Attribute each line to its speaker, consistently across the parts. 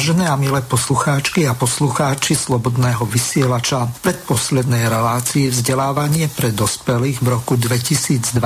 Speaker 1: Vážené a milé poslucháčky a poslucháči Slobodného vysielača, predposlednej relácii vzdelávanie pre dospelých v roku 2020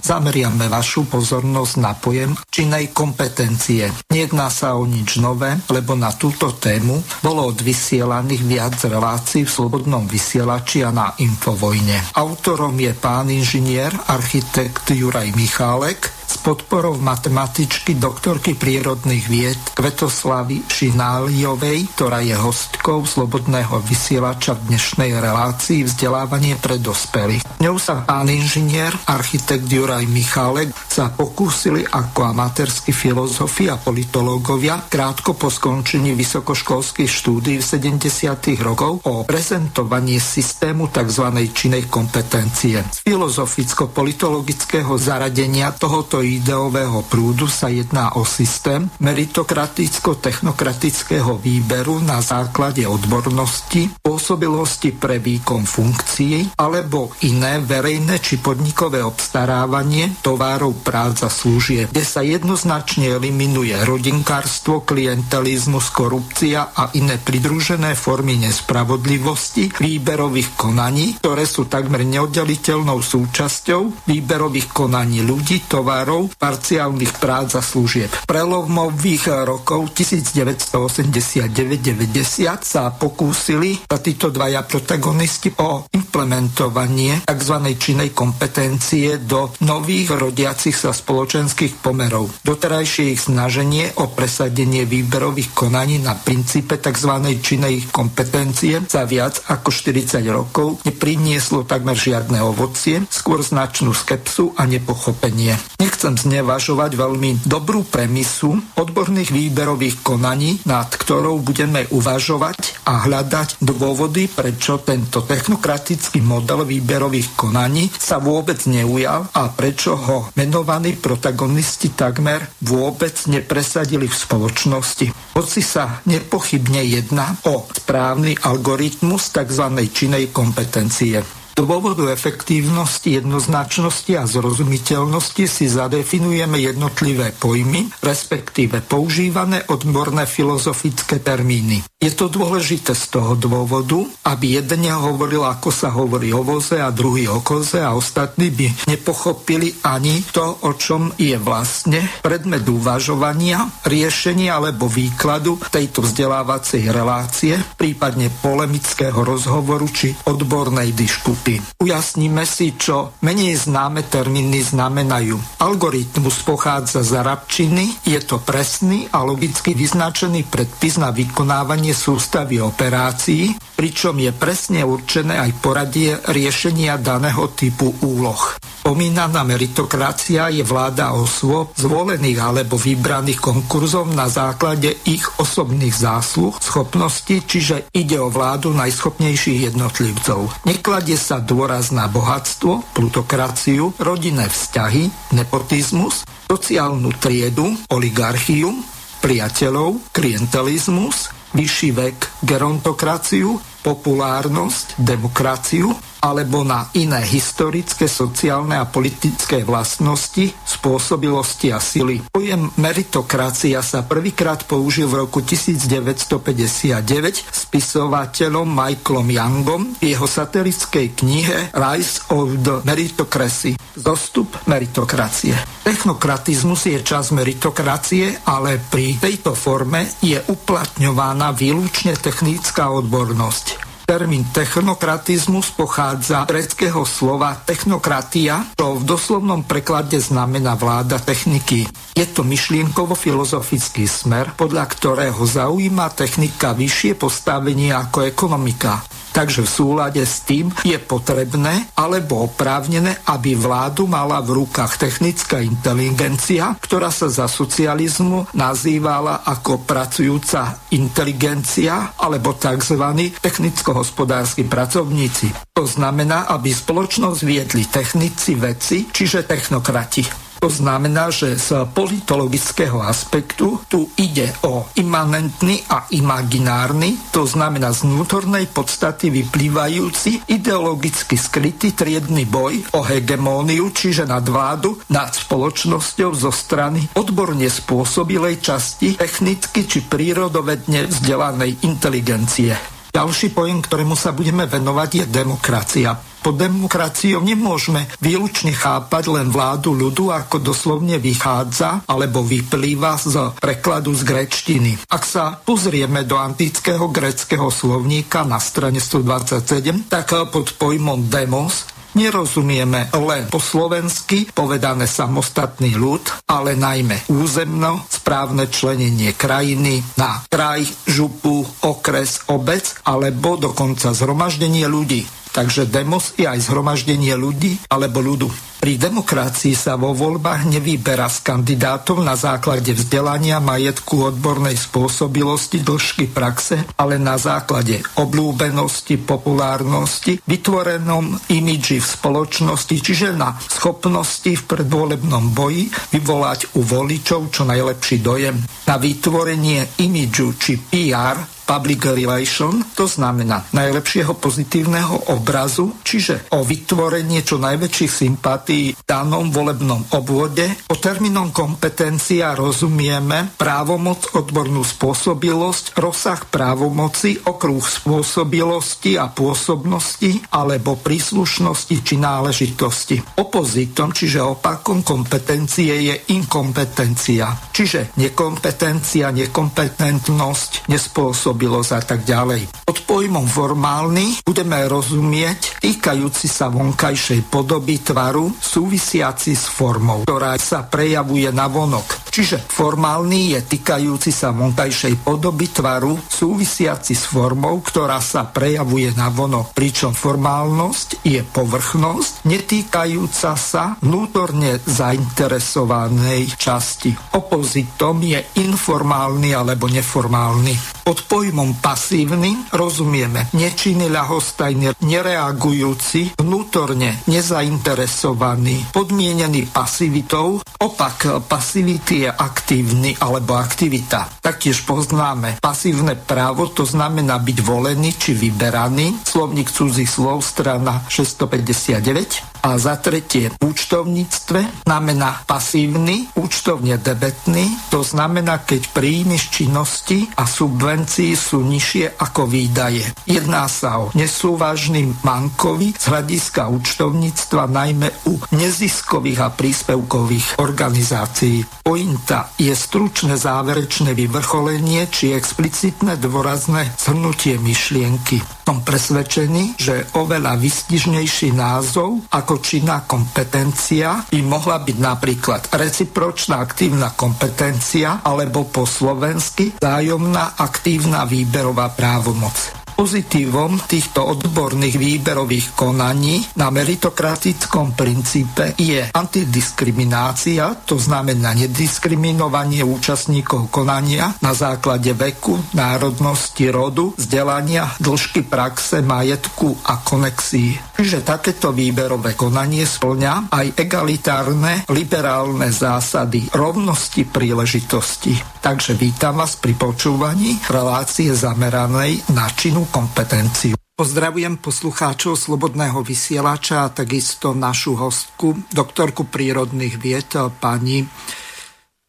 Speaker 1: zameriame vašu pozornosť na pojem činnej kompetencie. Nejedná sa o nič nové, lebo na túto tému bolo odvysielaných viac relácií v Slobodnom vysielači a na Infovojne. Autorom je pán inžinier, architekt Juraj Michálek, podporou matematičky doktorky prírodných vied Kvetoslavy Šináliovej, ktorá je hostkou Slobodného vysielača v dnešnej relácii vzdelávanie pre dospelých. Ňou sa pán inžinier, architekt Juraj Michálek sa pokúsili ako amatérsky filozofi a politológovia krátko po skončení vysokoškolských štúdí v 70. rokov o prezentovanie systému tzv. činej kompetencie. Z filozoficko-politologického zaradenia tohoto ideového prúdu sa jedná o systém meritokraticko-technokratického výberu na základe odbornosti, pôsobilosti pre výkon funkcií alebo iné verejné či podnikové obstarávanie tovarov prác a služieb, kde sa jednoznačne eliminuje rodinkárstvo, klientelizmus, korupcia a iné pridružené formy nespravodlivosti výberových konaní, ktoré sú takmer neoddeliteľnou súčasťou výberových konaní ľudí, tovarov parciálnych prác a služieb. Prelomových rokov 1989-90 sa pokúsili títo dvaja protagonisti o implementovanie tzv. činnej kompetencie do nových rodiacich sa spoločenských pomerov. Doterajšie ich snaženie o presadenie výberových konaní na princípe tzv. činnej kompetencie za viac ako 40 rokov neprinieslo takmer žiadne ovocie, skôr značnú skepsu a nepochopenie. Nech nechcem znevažovať veľmi dobrú premisu odborných výberových konaní, nad ktorou budeme uvažovať a hľadať dôvody, prečo tento technokratický model výberových konaní sa vôbec neujal a prečo ho menovaní protagonisti takmer vôbec nepresadili v spoločnosti. Hoci sa nepochybne jedná o správny algoritmus tzv. činej kompetencie dôvodu efektívnosti, jednoznačnosti a zrozumiteľnosti si zadefinujeme jednotlivé pojmy, respektíve používané odborné filozofické termíny. Je to dôležité z toho dôvodu, aby jeden hovoril, ako sa hovorí o voze a druhý o koze a ostatní by nepochopili ani to, o čom je vlastne predmet uvažovania, riešenia alebo výkladu tejto vzdelávacej relácie, prípadne polemického rozhovoru či odbornej disputy. Európy. Ujasníme si, čo menej známe termíny znamenajú. Algoritmus pochádza z arabčiny, je to presný a logicky vyznačený predpis na vykonávanie sústavy operácií, pričom je presne určené aj poradie riešenia daného typu úloh. Pomínaná meritokracia je vláda osôb zvolených alebo vybraných konkurzov na základe ich osobných zásluh, schopností, čiže ide o vládu najschopnejších jednotlivcov. Nekladie sa dôraz na bohatstvo, plutokraciu, rodinné vzťahy, nepotizmus, sociálnu triedu, oligarchiu, priateľov, klientelizmus, vyšší vek, gerontokraciu, populárnosť, demokraciu, alebo na iné historické, sociálne a politické vlastnosti, spôsobilosti a sily. Pojem meritokracia sa prvýkrát použil v roku 1959 spisovateľom Michaelom Youngom v jeho satirickej knihe Rise of the Meritocracy. Zostup meritokracie. Technokratizmus je čas meritokracie, ale pri tejto forme je uplatňovaná výlučne technická odbornosť. Termín technokratizmus pochádza z greckého slova technokratia, čo v doslovnom preklade znamená vláda techniky. Je to myšlienkovo-filozofický smer, podľa ktorého zaujíma technika vyššie postavenie ako ekonomika. Takže v súlade s tým je potrebné alebo oprávnené, aby vládu mala v rukách technická inteligencia, ktorá sa za socializmu nazývala ako pracujúca inteligencia alebo tzv. technicko-hospodársky pracovníci. To znamená, aby spoločnosť viedli technici, veci, čiže technokrati. To znamená, že z politologického aspektu tu ide o imanentný a imaginárny, to znamená z vnútornej podstaty vyplývajúci ideologicky skrytý triedny boj o hegemóniu, čiže nad vládu nad spoločnosťou zo strany odborne spôsobilej časti technicky či prírodovedne vzdelanej inteligencie. Ďalší pojem, ktorému sa budeme venovať, je demokracia. Po demokraciou nemôžeme výlučne chápať len vládu ľudu, ako doslovne vychádza alebo vyplýva z prekladu z grečtiny. Ak sa pozrieme do antického greckého slovníka na strane 127, tak pod pojmom demos nerozumieme len po slovensky povedané samostatný ľud, ale najmä územno, správne členenie krajiny na kraj, župu, okres, obec alebo dokonca zhromaždenie ľudí. Takže demos je aj zhromaždenie ľudí alebo ľudu. Pri demokracii sa vo voľbách nevyberá z kandidátov na základe vzdelania, majetku, odbornej spôsobilosti, dĺžky praxe, ale na základe obľúbenosti, populárnosti, vytvorenom imidži v spoločnosti, čiže na schopnosti v predvolebnom boji vyvolať u voličov čo najlepší dojem. Na vytvorenie imidžu či PR public relation, to znamená najlepšieho pozitívneho obrazu, čiže o vytvorenie čo najväčších sympatí v danom volebnom obvode. O termínom kompetencia rozumieme právomoc, odbornú spôsobilosť, rozsah právomoci, okruh spôsobilosti a pôsobnosti alebo príslušnosti či náležitosti. Opozitom, čiže opakom kompetencie je inkompetencia, čiže nekompetencia, nekompetentnosť, nespôsobilosť spôsobilosť a tak ďalej. Pod pojmom formálny budeme rozumieť týkajúci sa vonkajšej podoby tvaru súvisiaci s formou, ktorá sa prejavuje na vonok. Čiže formálny je týkajúci sa vonkajšej podoby tvaru súvisiaci s formou, ktorá sa prejavuje na vonok. Pričom formálnosť je povrchnosť netýkajúca sa vnútorne zainteresovanej časti. Opozitom je informálny alebo neformálny. Pod pojmom pasívny rozumieme nečinný, ľahostajný, nereagujúci, vnútorne nezainteresovaný, podmienený pasivitou. Opak pasivity je aktívny alebo aktivita. Taktiež poznáme pasívne právo, to znamená byť volený či vyberaný. Slovník cudzích slov, strana 659. A za tretie, v účtovníctve znamená pasívny, účtovne debetný, to znamená, keď príjmy z činnosti a subvencií sú nižšie ako výdaje. Jedná sa o nesúvažný mankovi z hľadiska účtovníctva najmä u neziskových a príspevkových organizácií. Pointa je stručné záverečné vyvrcholenie či explicitné dôrazné zhrnutie myšlienky. Som presvedčený, že oveľa vystižnejší názov ako činná kompetencia by mohla byť napríklad recipročná aktívna kompetencia alebo po slovensky zájomná aktívna výberová právomoc. Pozitívom týchto odborných výberových konaní na meritokratickom princípe je antidiskriminácia, to znamená nediskriminovanie účastníkov konania na základe veku, národnosti, rodu, vzdelania, dĺžky praxe, majetku a konexí. Čiže takéto výberové konanie splňa aj egalitárne liberálne zásady rovnosti príležitosti. Takže vítam vás pri počúvaní relácie zameranej na činu kompetenciu. Pozdravujem poslucháčov Slobodného vysielača a takisto našu hostku, doktorku prírodných vied, pani...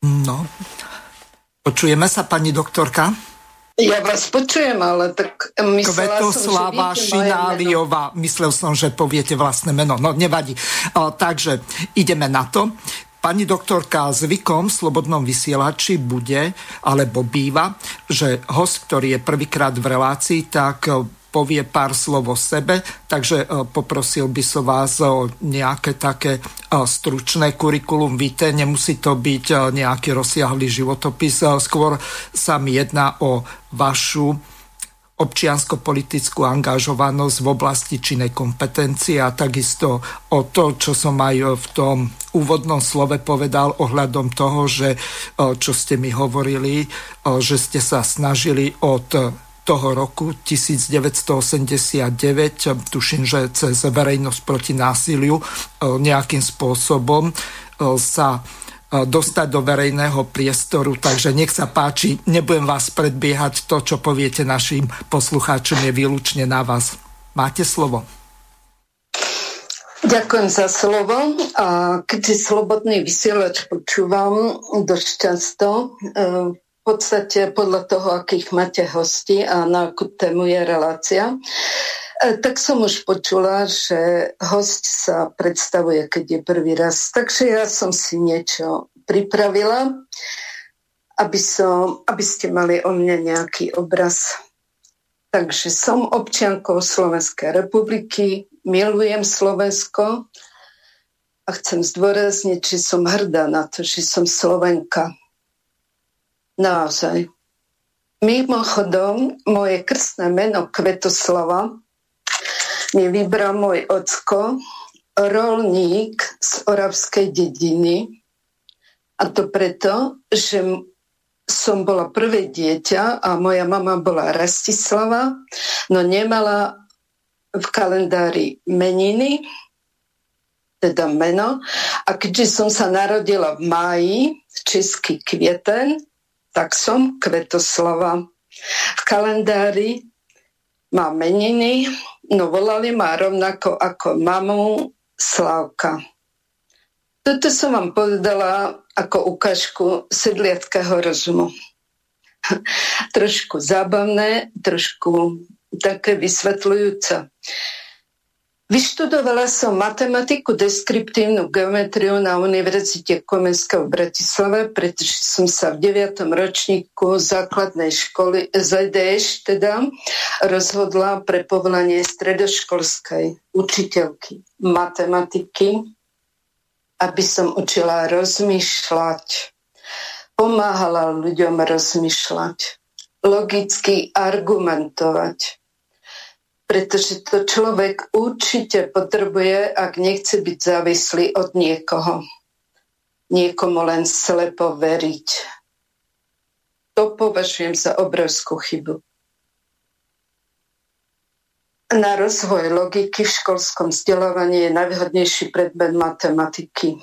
Speaker 1: No, počujeme sa, pani doktorka?
Speaker 2: Ja vás počujem, ale tak myslela
Speaker 1: Kvetoslava som, že Šináliová. Myslel som, že poviete vlastné meno. No, nevadí. O, takže ideme na to. Pani doktorka, zvykom v Slobodnom vysielači bude, alebo býva, že host, ktorý je prvýkrát v relácii, tak e, povie pár slov o sebe, takže e, poprosil by som vás o nejaké také e, stručné kurikulum. Vitae, nemusí to byť nejaký rozsiahlý životopis, skôr sa mi jedná o vašu občiansko-politickú angažovanosť v oblasti činej kompetencie a takisto o to, čo som aj v tom úvodnom slove povedal ohľadom toho, že čo ste mi hovorili, že ste sa snažili od toho roku 1989, tuším, že cez verejnosť proti násiliu nejakým spôsobom sa dostať do verejného priestoru, takže nech sa páči, nebudem vás predbiehať, to, čo poviete našim poslucháčom, je výlučne na vás. Máte slovo.
Speaker 2: Ďakujem za slovo. A keďže slobodný vysielač počúvam dosť často, e, v podstate podľa toho, akých máte hosti a na akú tému je relácia, E, tak som už počula, že host sa predstavuje, keď je prvý raz. Takže ja som si niečo pripravila, aby, som, aby ste mali o mne nejaký obraz. Takže som občiankou Slovenskej republiky, milujem Slovensko a chcem zdôrazniť, že som hrdá na to, že som Slovenka. Naozaj. Mimochodom, moje krstné meno Kvetoslava mi vybral môj ocko, rolník z Oravskej dediny. A to preto, že som bola prvé dieťa a moja mama bola Rastislava, no nemala v kalendári meniny, teda meno. A keďže som sa narodila v máji, český kvieten, tak som Kvetoslava. V kalendári má meniny, no volali ma rovnako ako mamu Slavka. Toto som vám povedala ako ukážku sedliackého rozumu. trošku zábavné, trošku také vysvetľujúce. Vyštudovala som matematiku, deskriptívnu geometriu na Univerzite Komenského v Bratislave, pretože som sa v 9. ročníku základnej školy ZDŠ teda rozhodla pre povolanie stredoškolskej učiteľky matematiky, aby som učila rozmýšľať, pomáhala ľuďom rozmýšľať, logicky argumentovať pretože to človek určite potrebuje, ak nechce byť závislý od niekoho. Niekomu len slepo veriť. To považujem za obrovskú chybu. Na rozvoj logiky v školskom vzdelávaní je najvhodnejší predmet matematiky.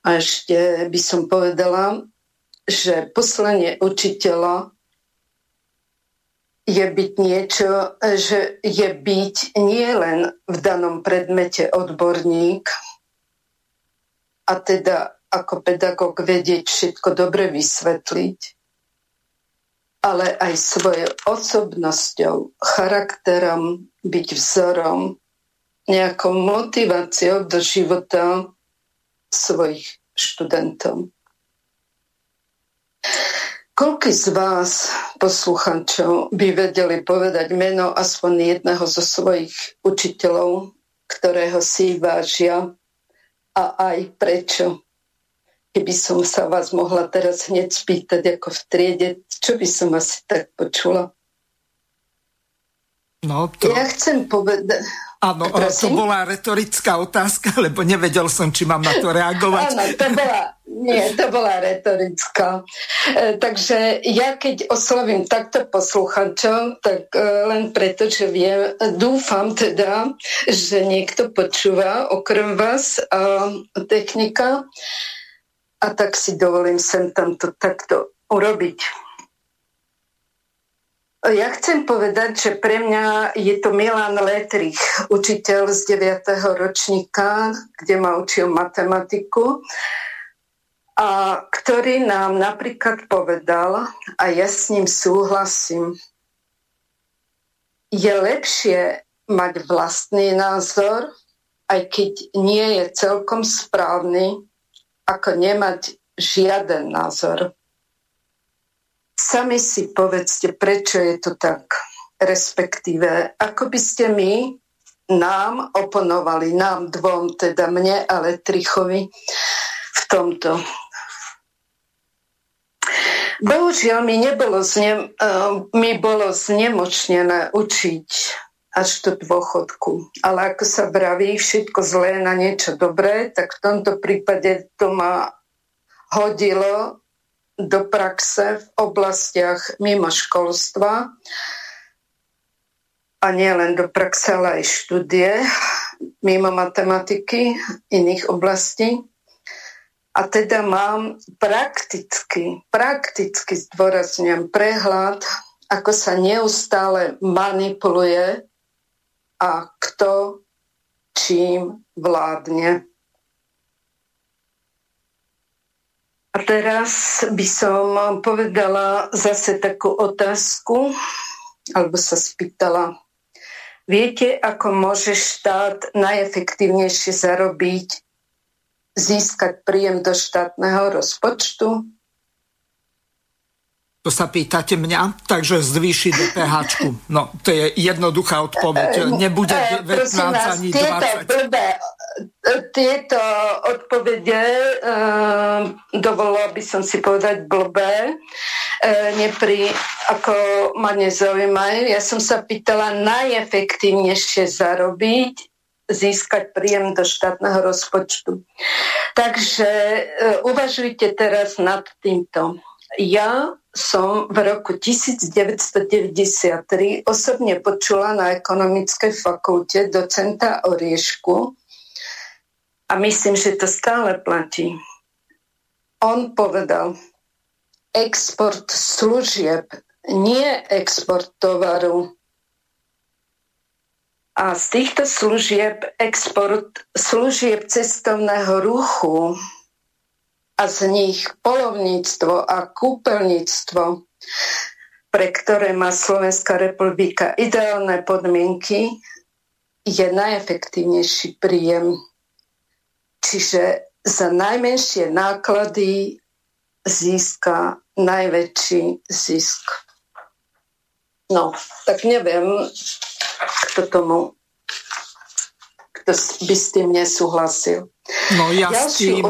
Speaker 2: A ešte by som povedala, že poslanie učiteľa je byť niečo, že je byť nie len v danom predmete odborník a teda ako pedagóg vedieť všetko dobre vysvetliť, ale aj svojou osobnosťou, charakterom, byť vzorom, nejakou motiváciou do života svojich študentov. Koľko z vás, poslucháčov, by vedeli povedať meno aspoň jedného zo svojich učiteľov, ktorého si vážia a aj prečo? Keby som sa vás mohla teraz hneď spýtať ako v triede, čo by som asi tak počula?
Speaker 1: No, to...
Speaker 2: Ja chcem povedať...
Speaker 1: Áno, to bola retorická otázka, lebo nevedel som, či mám na to reagovať.
Speaker 2: Áno, to bola, nie, to bola retorická. E, takže ja keď oslovím takto posluchačov, tak e, len preto, že viem, dúfam teda, že niekto počúva okrem vás a technika a tak si dovolím sem tam to takto urobiť. Ja chcem povedať, že pre mňa je to Milan Letrich, učiteľ z 9. ročníka, kde ma učil matematiku, a ktorý nám napríklad povedal, a ja s ním súhlasím, je lepšie mať vlastný názor, aj keď nie je celkom správny, ako nemať žiaden názor. Sami si povedzte, prečo je to tak. Respektíve, ako by ste my nám oponovali, nám dvom, teda mne, ale Trichovi v tomto. Bohužiaľ mi, nebolo zne, uh, mi bolo znemočnené učiť až do dôchodku. Ale ako sa vraví, všetko zlé na niečo dobré, tak v tomto prípade to ma hodilo do praxe v oblastiach mimo školstva a nie len do praxe, ale aj štúdie mimo matematiky iných oblastí. A teda mám prakticky, prakticky zdôrazňujem prehľad, ako sa neustále manipuluje a kto čím vládne. A teraz by som povedala zase takú otázku, alebo sa spýtala, viete, ako môže štát najefektívnejšie zarobiť získať príjem do štátneho rozpočtu?
Speaker 1: To sa pýtate mňa, takže zvýši DPH. No, to je jednoduchá odpoveď. Nebude 19 eh, ani 20. Blbé,
Speaker 2: tieto odpovede e, dovolila by som si povedať blbé, e, nepri, ako ma nezaujímajú. Ja som sa pýtala najefektívnejšie zarobiť získať príjem do štátneho rozpočtu. Takže e, uvažujte teraz nad týmto. Ja som v roku 1993 osobne počula na ekonomickej fakulte docenta Oriešku a myslím, že to stále platí. On povedal, export služieb, nie export tovaru, a z týchto služieb export služieb cestovného ruchu a z nich polovníctvo a kúpeľníctvo, pre ktoré má Slovenská republika ideálne podmienky, je najefektívnejší príjem. Čiže za najmenšie náklady získa najväčší zisk. No, tak neviem, kto tomu, kto by s tým nesúhlasil.
Speaker 1: No ja s, tým,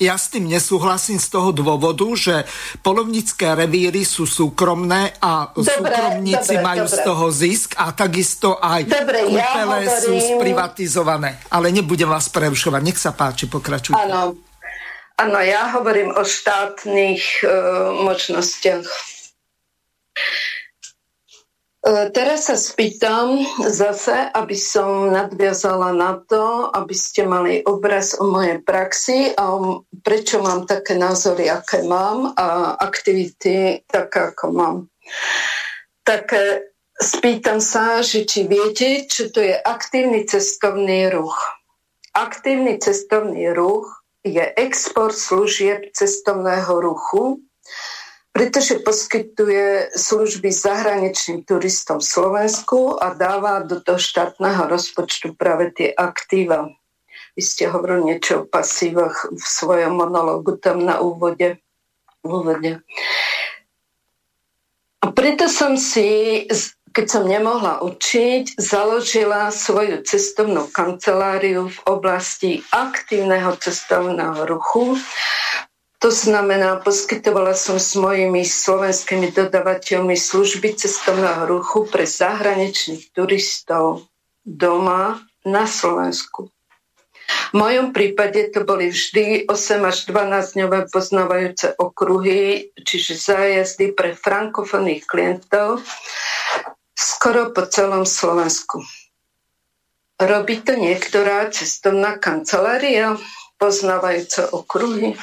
Speaker 1: ja s tým nesúhlasím z toho dôvodu, že polovnícke revíry sú súkromné a dobre, súkromníci dobre, majú dobre. z toho zisk a takisto aj dobre, kúpele ja sú sprivatizované. Ale nebudem vás prerušovať, nech sa páči, pokračujte.
Speaker 2: Áno, áno ja hovorím o štátnych uh, možnostiach. E, teraz sa spýtam zase, aby som nadviazala na to, aby ste mali obraz o mojej praxi a o, prečo mám také názory, aké mám a aktivity také, ako mám. Tak e, spýtam sa, že či viete, čo to je aktívny cestovný ruch. Aktívny cestovný ruch je export služieb cestovného ruchu, pretože poskytuje služby zahraničným turistom v Slovensku a dáva do toho štátneho rozpočtu práve tie aktíva. Vy ste hovorili niečo o pasívach v svojom monologu tam na úvode. úvode. A preto som si, keď som nemohla učiť, založila svoju cestovnú kanceláriu v oblasti aktívneho cestovného ruchu to znamená, poskytovala som s mojimi slovenskými dodavateľmi služby cestovného ruchu pre zahraničných turistov doma na Slovensku. V mojom prípade to boli vždy 8 až 12 dňové poznávajúce okruhy, čiže zájazdy pre frankofónnych klientov skoro po celom Slovensku. Robí to niektorá cestovná kancelária poznávajúce okruhy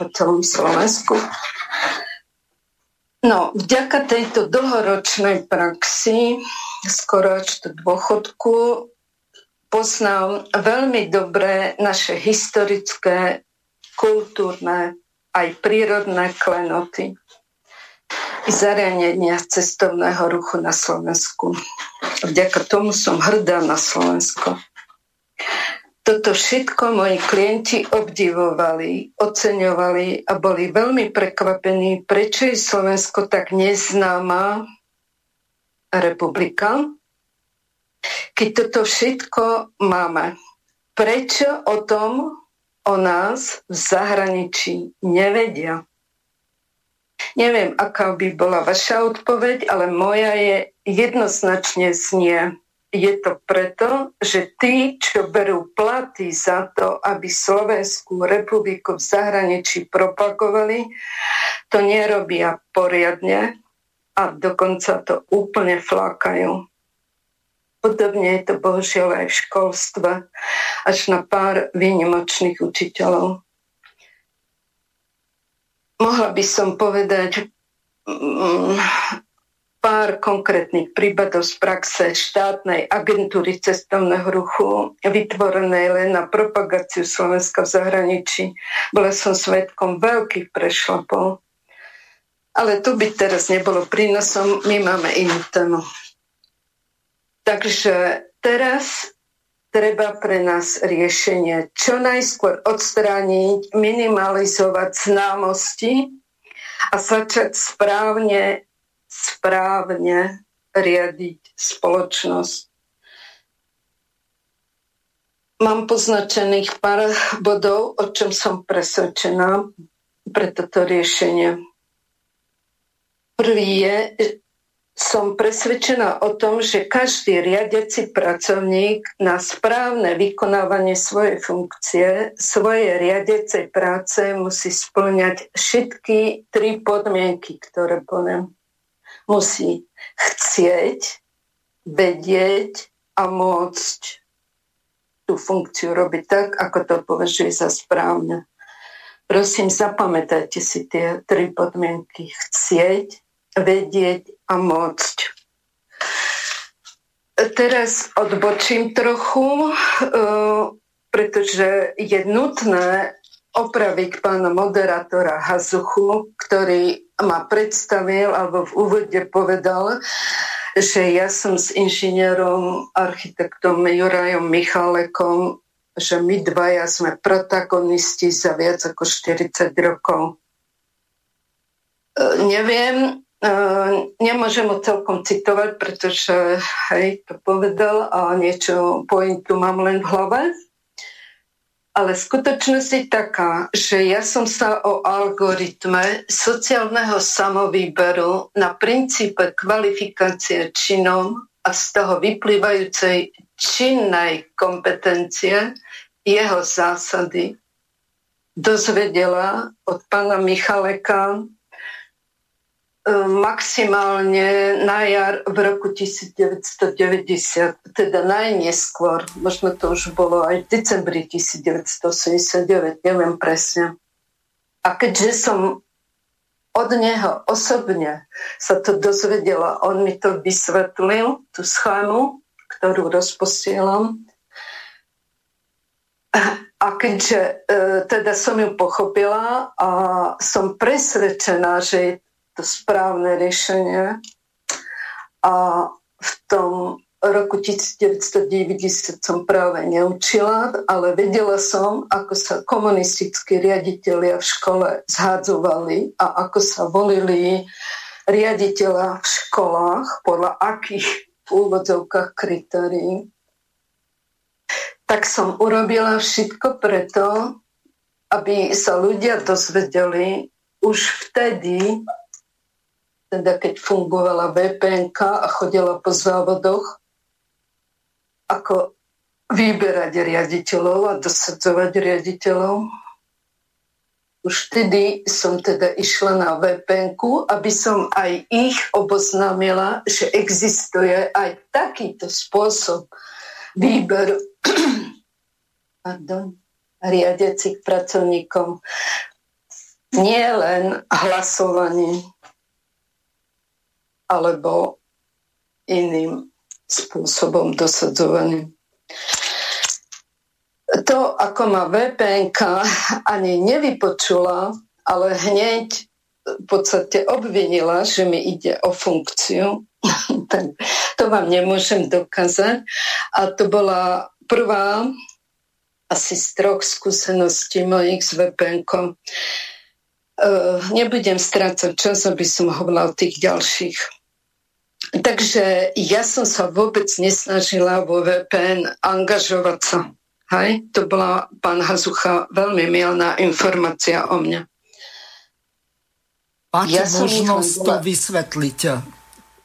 Speaker 2: po celom Slovensku. No, vďaka tejto dlhoročnej praxi, skoro až do dôchodku, poznám veľmi dobre naše historické, kultúrne, aj prírodné klenoty i zariadenia cestovného ruchu na Slovensku. Vďaka tomu som hrdá na Slovensko. Toto všetko moji klienti obdivovali, oceňovali a boli veľmi prekvapení, prečo je Slovensko tak neznáma republika, keď toto všetko máme. Prečo o tom o nás v zahraničí nevedia? Neviem, aká by bola vaša odpoveď, ale moja je jednoznačne znie. Je to preto, že tí, čo berú platy za to, aby Slovenskú republiku v zahraničí propagovali, to nerobia poriadne a dokonca to úplne flákajú. Podobne je to bohužiaľ aj v školstve, až na pár výnimočných učiteľov. Mohla by som povedať mm, pár konkrétnych prípadov z praxe štátnej agentúry cestovného ruchu, vytvorenej len na propagáciu Slovenska v zahraničí. Bola som svetkom veľkých prešlapov. Ale to by teraz nebolo prínosom, my máme inú tému. Takže teraz treba pre nás riešenie čo najskôr odstrániť, minimalizovať známosti a začať správne správne riadiť spoločnosť. Mám poznačených pár bodov, o čom som presvedčená pre toto riešenie. Prvý je, som presvedčená o tom, že každý riadiaci pracovník na správne vykonávanie svojej funkcie, svojej riadiacej práce musí splňať všetky tri podmienky, ktoré poviem musí chcieť, vedieť a môcť tú funkciu robiť tak, ako to považuje za správne. Prosím, zapamätajte si tie tri podmienky. Chcieť, vedieť a môcť. Teraz odbočím trochu, eh, pretože je nutné opraviť pána moderátora Hazuchu, ktorý ma predstavil alebo v úvode povedal, že ja som s inžinierom, architektom Jurajom Michalekom, že my dvaja sme protagonisti za viac ako 40 rokov. E, neviem, e, nemôžem ho celkom citovať, pretože hej, to povedal a niečo pointu mám len v hlave. Ale skutočnosť je taká, že ja som sa o algoritme sociálneho samovýberu na princípe kvalifikácie činom a z toho vyplývajúcej činnej kompetencie jeho zásady dozvedela od pána Michaleka maximálne na jar v roku 1990, teda najneskôr, možno to už bolo aj v decembri 1989, neviem presne. A keďže som od neho osobne sa to dozvedela, on mi to vysvetlil, tú schému, ktorú rozposielam. A keďže e, teda som ju pochopila a som presvedčená, že to správne riešenie. A v tom roku 1990 som práve neučila, ale vedela som, ako sa komunistickí riaditeľia v škole zhádzovali a ako sa volili riaditeľa v školách, podľa akých v úvodzovkách kritérií. Tak som urobila všetko preto, aby sa ľudia dozvedeli už vtedy, teda keď fungovala VPN a chodila po závodoch, ako vyberať riaditeľov a dosadzovať riaditeľov. Už vtedy som teda išla na vpn aby som aj ich oboznámila, že existuje aj takýto spôsob výberu pardon, riadiacich pracovníkov. Nie len hlasovanie alebo iným spôsobom dosadzovaným. To, ako ma VPN ani nevypočula, ale hneď v podstate obvinila, že mi ide o funkciu, tak to vám nemôžem dokázať. A to bola prvá asi z troch skúseností mojich s VPN. Uh, nebudem strácať čas, aby som hovorila o tých ďalších. Takže ja som sa vôbec nesnažila vo VPN angažovať sa. Hej? To bola, pán Hazucha, veľmi milná informácia o mňa.
Speaker 1: Máte ja možnosť to vysvetliť.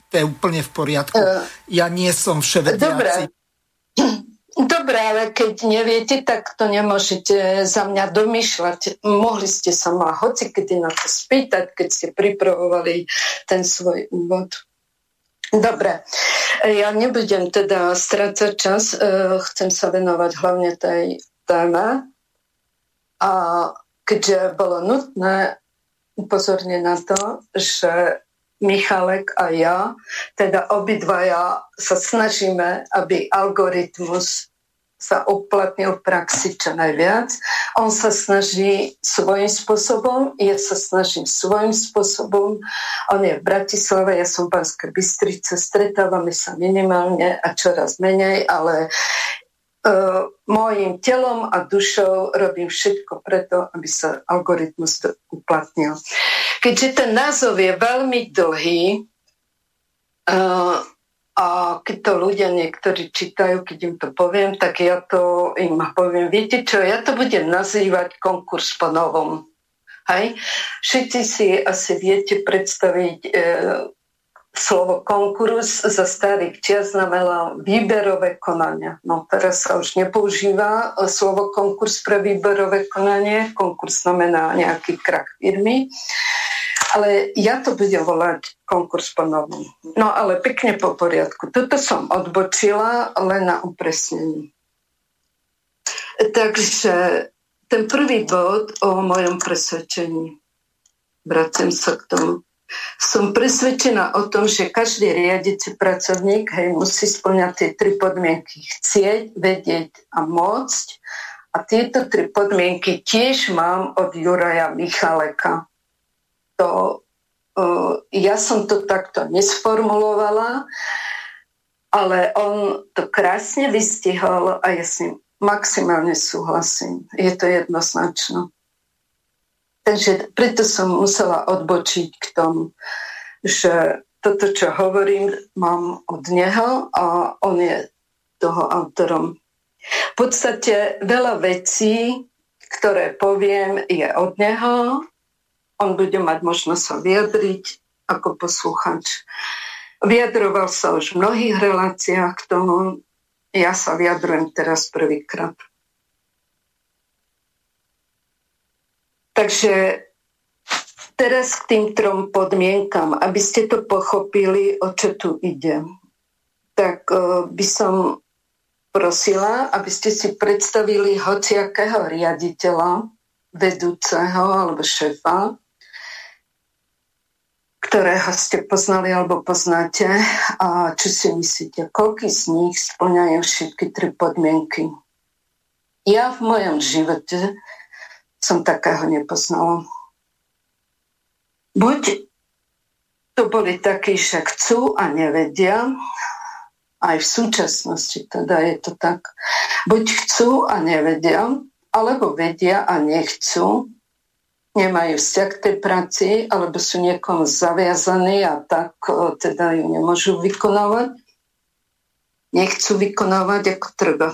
Speaker 1: To je úplne v poriadku. Uh, ja nie som vševediaci.
Speaker 2: Dobre. Ale keď neviete, tak to nemôžete za mňa domýšľať. Mohli ste sa ma hoci kedy na to spýtať, keď ste pripravovali ten svoj úvod. Dobre, ja nebudem teda strácať čas, e, chcem sa venovať hlavne tej téme. A keďže bolo nutné upozorniť na to, že Michalek a ja, teda obidvaja sa snažíme, aby algoritmus sa uplatnil v praxi čo najviac. On sa snaží svojím spôsobom, ja sa snažím svojím spôsobom. On je v Bratislave, ja som v Banskej Bystrice, stretávame sa minimálne a čoraz menej, ale uh, mojim telom a dušou robím všetko preto, aby sa algoritmus uplatnil. Keďže ten názov je veľmi dlhý, uh, a keď to ľudia niektorí čítajú, keď im to poviem, tak ja to im poviem, viete čo, ja to budem nazývať konkurs po novom. Hej? Všetci si asi viete predstaviť e, slovo konkurs za starých čias znamená výberové konania. No teraz sa už nepoužíva slovo konkurs pre výberové konanie. Konkurs znamená nejaký krach firmy. Ale ja to budem volať konkurs po novom. No ale pekne po poriadku. Toto som odbočila len na upresnenie. Takže ten prvý bod o mojom presvedčení. Vracem sa k tomu. Som presvedčená o tom, že každý riadici pracovník hej, musí splňať tie tri podmienky. Chcieť, vedieť a môcť. A tieto tri podmienky tiež mám od Juraja Michaleka to, ja som to takto nesformulovala, ale on to krásne vystihol a ja s ním maximálne súhlasím. Je to jednoznačno. Takže preto som musela odbočiť k tomu, že toto, čo hovorím, mám od neho a on je toho autorom. V podstate veľa vecí, ktoré poviem, je od neho on bude mať možnosť sa vyjadriť ako posluchač. Vyjadroval sa už v mnohých reláciách k tomu, ja sa vyjadrujem teraz prvýkrát. Takže teraz k tým trom podmienkam, aby ste to pochopili, o čo tu ide, tak e, by som prosila, aby ste si predstavili hociakého riaditeľa, vedúceho alebo šéfa, ktorého ste poznali alebo poznáte a čo si myslíte, koľko z nich splňajú všetky tri podmienky. Ja v mojom živote som takého nepoznala. Buď to boli takí, že chcú a nevedia, aj v súčasnosti teda je to tak. Buď chcú a nevedia, alebo vedia a nechcú, nemajú vzťah k tej práci, alebo sú niekom zaviazaní a tak teda ju nemôžu vykonávať. Nechcú vykonávať ako treba.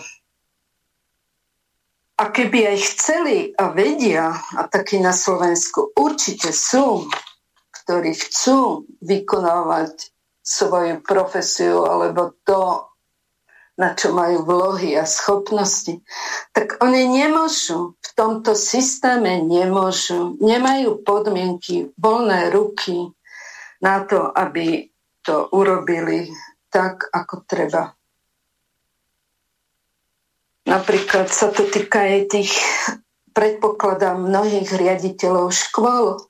Speaker 2: A keby aj chceli a vedia, a takí na Slovensku určite sú, ktorí chcú vykonávať svoju profesiu alebo to, na čo majú vlohy a schopnosti, tak oni nemôžu, v tomto systéme nemôžu, nemajú podmienky, voľné ruky na to, aby to urobili tak, ako treba. Napríklad sa to týka aj tých, predpokladám, mnohých riaditeľov škôl,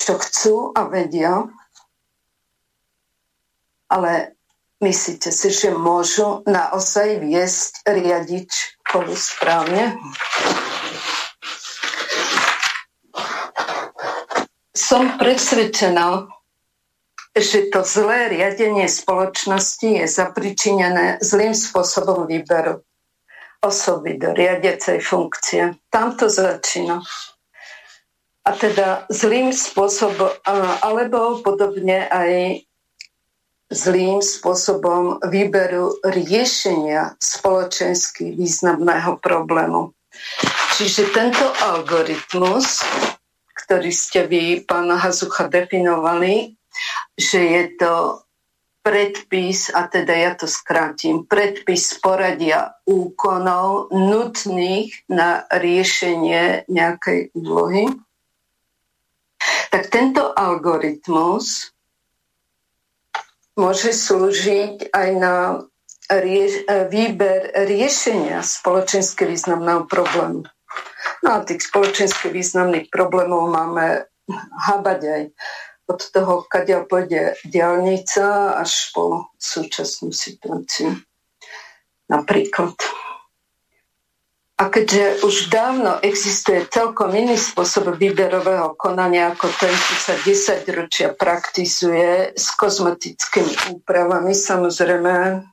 Speaker 2: čo chcú a vedia, ale Myslíte si, že môžu naozaj viesť riadič školu správne? Som presvedčená, že to zlé riadenie spoločnosti je zapričinené zlým spôsobom výberu osoby do riadiacej funkcie. Tam to začína. A teda zlým spôsobom, alebo podobne aj zlým spôsobom výberu riešenia spoločensky významného problému. Čiže tento algoritmus, ktorý ste vy, pána Hazucha, definovali, že je to predpis, a teda ja to skrátim, predpis poradia úkonov nutných na riešenie nejakej úlohy, tak tento algoritmus môže slúžiť aj na rieš- výber riešenia spoločensky významného problému. No a tých spoločensky významných problémov máme habať aj od toho, kadia pôjde diálnica až po súčasnú situáciu. Napríklad. A keďže už dávno existuje celkom iný spôsob výberového konania, ako ten, čo sa 10 ročia praktizuje s kozmetickými úpravami, samozrejme,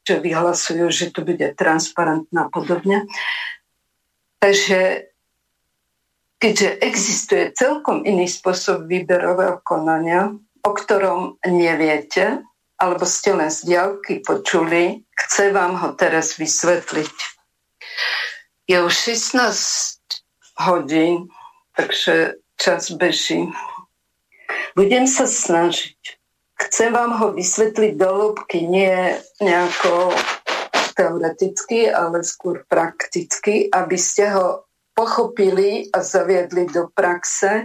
Speaker 2: že vyhlasujú, že to bude transparentná a podobne. Takže keďže existuje celkom iný spôsob výberového konania, o ktorom neviete, alebo ste len z diaľky počuli, chce vám ho teraz vysvetliť. Je už 16 hodín, takže čas beží. Budem sa snažiť. Chcem vám ho vysvetliť do lúbky, nie nejako teoreticky, ale skôr prakticky, aby ste ho pochopili a zaviedli do praxe.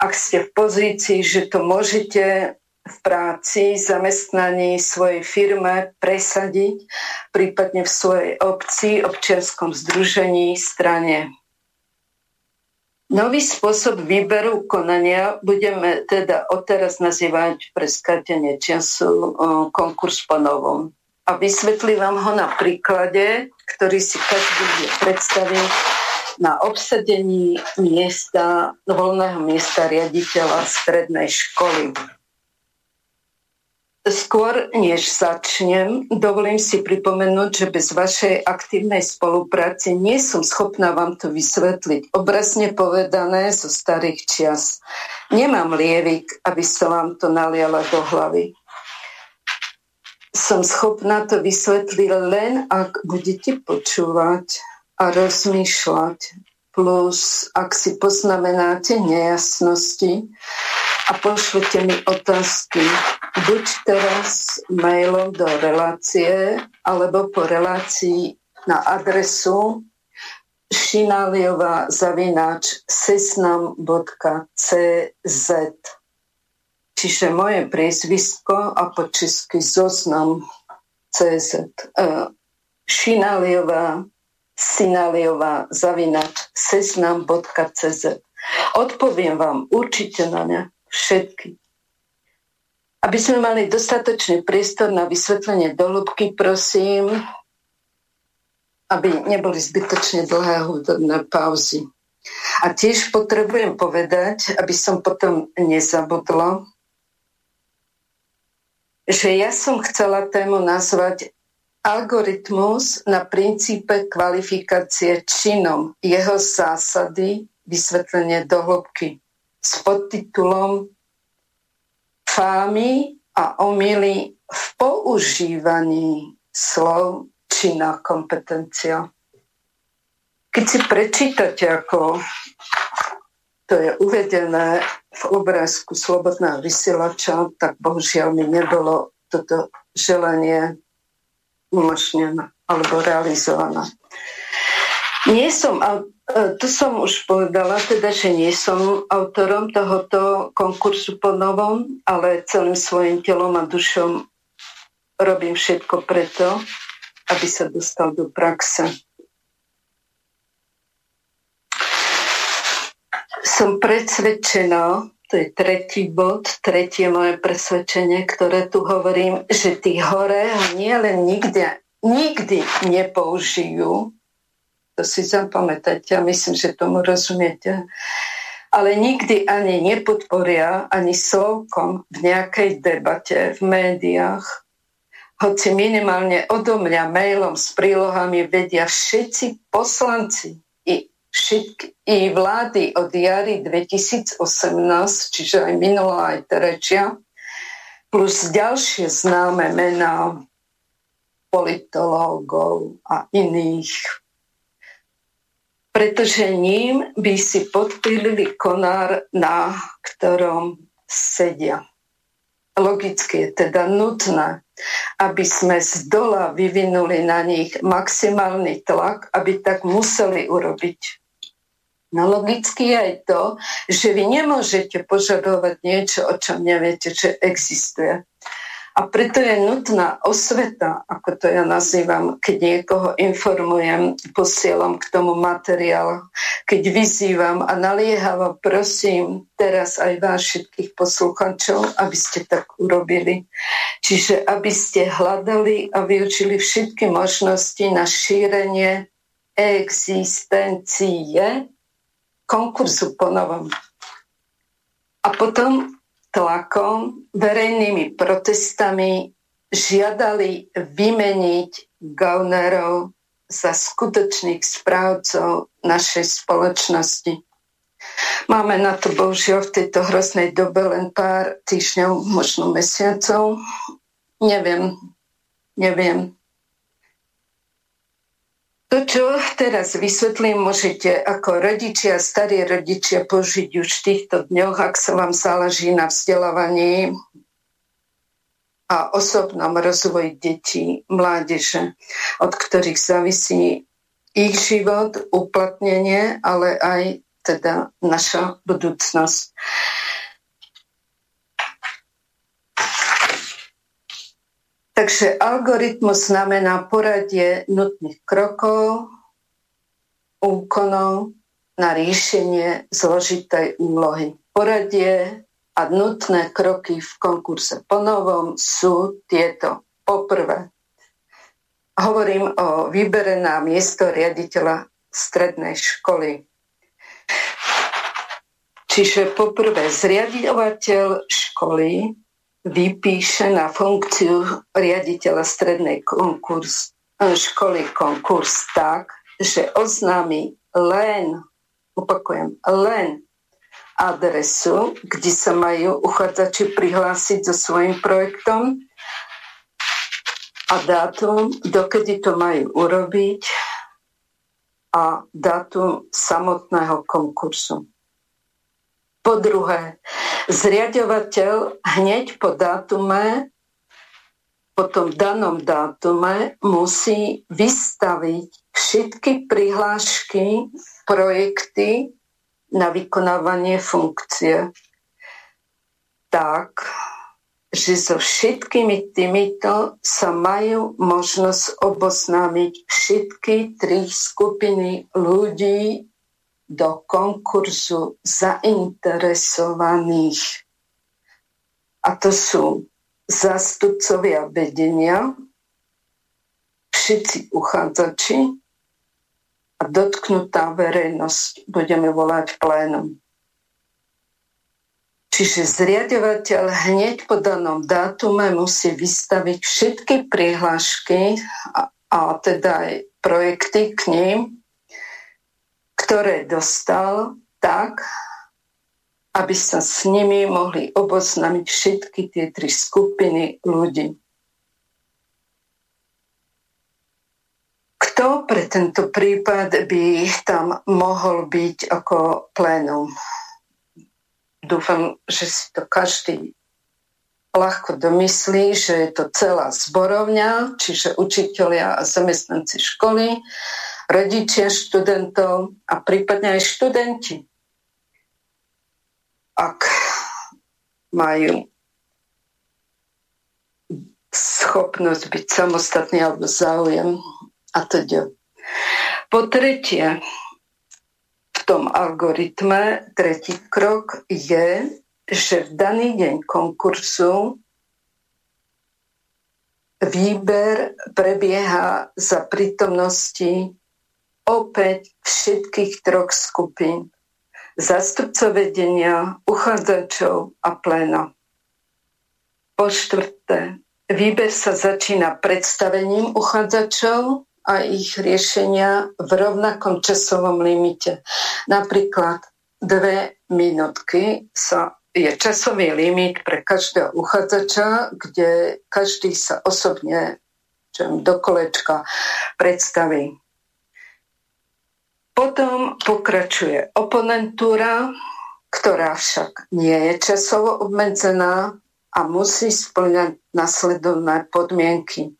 Speaker 2: Ak ste v pozícii, že to môžete v práci, zamestnaní, svojej firme presadiť, prípadne v svojej obci, občianskom združení, strane. Nový spôsob výberu konania budeme teda odteraz nazývať pre skratenie času konkurs po novom a vysvetlím vám ho na príklade, ktorý si každý bude predstaviť na obsadení miesta, voľného miesta riaditeľa strednej školy. Skôr než začnem, dovolím si pripomenúť, že bez vašej aktívnej spolupráce nie som schopná vám to vysvetliť. Obrazne povedané zo starých čias. Nemám lievik, aby som vám to naliala do hlavy som schopná to vysvetliť len, ak budete počúvať a rozmýšľať. Plus, ak si poznamenáte nejasnosti a pošlete mi otázky, buď teraz mailom do relácie, alebo po relácii na adresu šinaliová zavináč sesnam.cz. Čiže moje priezvisko a po česky zoznam CZ. E, Šinaliová, Sinaliová, zavinač, seznam.cz. Odpoviem vám určite na ne všetky. Aby sme mali dostatočný priestor na vysvetlenie dolúbky, prosím, aby neboli zbytočne dlhé hudobné pauzy. A tiež potrebujem povedať, aby som potom nezabudla, že ja som chcela tému nazvať algoritmus na princípe kvalifikácie činom, jeho zásady, vysvetlenie do hĺbky s podtitulom Fámy a omily v používaní slov činná kompetencia. Keď si prečítate, ako to je uvedené v obrázku Slobodná vysielača, tak bohužiaľ mi nebolo toto želanie umožnené alebo realizované. Nie som, e, to som už povedala, teda, že nie som autorom tohoto konkursu po novom, ale celým svojim telom a dušom robím všetko preto, aby sa dostal do praxe. Som presvedčená, to je tretí bod, tretie moje presvedčenie, ktoré tu hovorím, že tí hore nie len nikde, nikdy nepoužijú, to si zapamätajte a myslím, že tomu rozumiete, ale nikdy ani nepodporia ani slovkom v nejakej debate v médiách, hoci minimálne odo mňa mailom s prílohami vedia všetci poslanci všetky vlády od jary 2018, čiže aj minulá, aj terečia, plus ďalšie známe mená politológov a iných pretože ním by si podpílili konár, na ktorom sedia. Logicky je teda nutné, aby sme z dola vyvinuli na nich maximálny tlak, aby tak museli urobiť. No logicky je aj to, že vy nemôžete požadovať niečo, o čom neviete, že existuje. A preto je nutná osveta, ako to ja nazývam, keď niekoho informujem, posielam k tomu materiál, keď vyzývam a naliehavo prosím teraz aj vás všetkých posluchačov, aby ste tak urobili. Čiže aby ste hľadali a vyučili všetky možnosti na šírenie existencie konkurzu po novom. A potom tlakom, verejnými protestami žiadali vymeniť Gaunerov za skutočných správcov našej spoločnosti. Máme na to bohužiaľ v tejto hroznej dobe len pár týždňov, možno mesiacov. Neviem, neviem. To, čo teraz vysvetlím, môžete ako rodičia, starí rodičia požiť už v týchto dňoch, ak sa vám záleží na vzdelávaní a osobnom rozvoji detí, mládeže, od ktorých závisí ich život, uplatnenie, ale aj teda naša budúcnosť. Takže algoritmus znamená poradie nutných krokov, úkonov na riešenie zložitej úlohy. Poradie a nutné kroky v konkurse po novom sú tieto. Poprvé, hovorím o výbere na miesto riaditeľa strednej školy. Čiže poprvé zriadovateľ školy vypíše na funkciu riaditeľa strednej konkurs, e, školy konkurs tak, že oznámi len, opakujem, len adresu, kde sa majú uchádzači prihlásiť so svojím projektom a dátum, dokedy to majú urobiť a dátum samotného konkursu. Po druhé, zriadovateľ hneď po dátume, po tom danom dátume musí vystaviť všetky prihlášky, projekty na vykonávanie funkcie. Tak, že so všetkými týmito sa majú možnosť oboznámiť všetky tri skupiny ľudí do konkurzu zainteresovaných. A to sú zástupcovia vedenia, všetci uchádzači a dotknutá verejnosť budeme volať plénom. Čiže zriadovateľ hneď po danom dátume musí vystaviť všetky prihlášky a, a teda aj projekty k ním ktoré dostal tak, aby sa s nimi mohli oboznamiť všetky tie tri skupiny ľudí. Kto pre tento prípad by tam mohol byť ako plénum? Dúfam, že si to každý ľahko domyslí, že je to celá zborovňa, čiže učitelia a zamestnanci školy, rodičia študentov a prípadne aj študenti. Ak majú schopnosť byť samostatný alebo záujem a teda. Po tretie, v tom algoritme tretí krok je, že v daný deň konkursu výber prebieha za prítomnosti opäť všetkých troch skupín. Zastupcov vedenia, uchádzačov a pléna. Po štvrté, výber sa začína predstavením uchádzačov a ich riešenia v rovnakom časovom limite. Napríklad dve minútky sa je časový limit pre každého uchádzača, kde každý sa osobne do kolečka predstaví. Potom pokračuje oponentúra, ktorá však nie je časovo obmedzená a musí splňať nasledovné podmienky.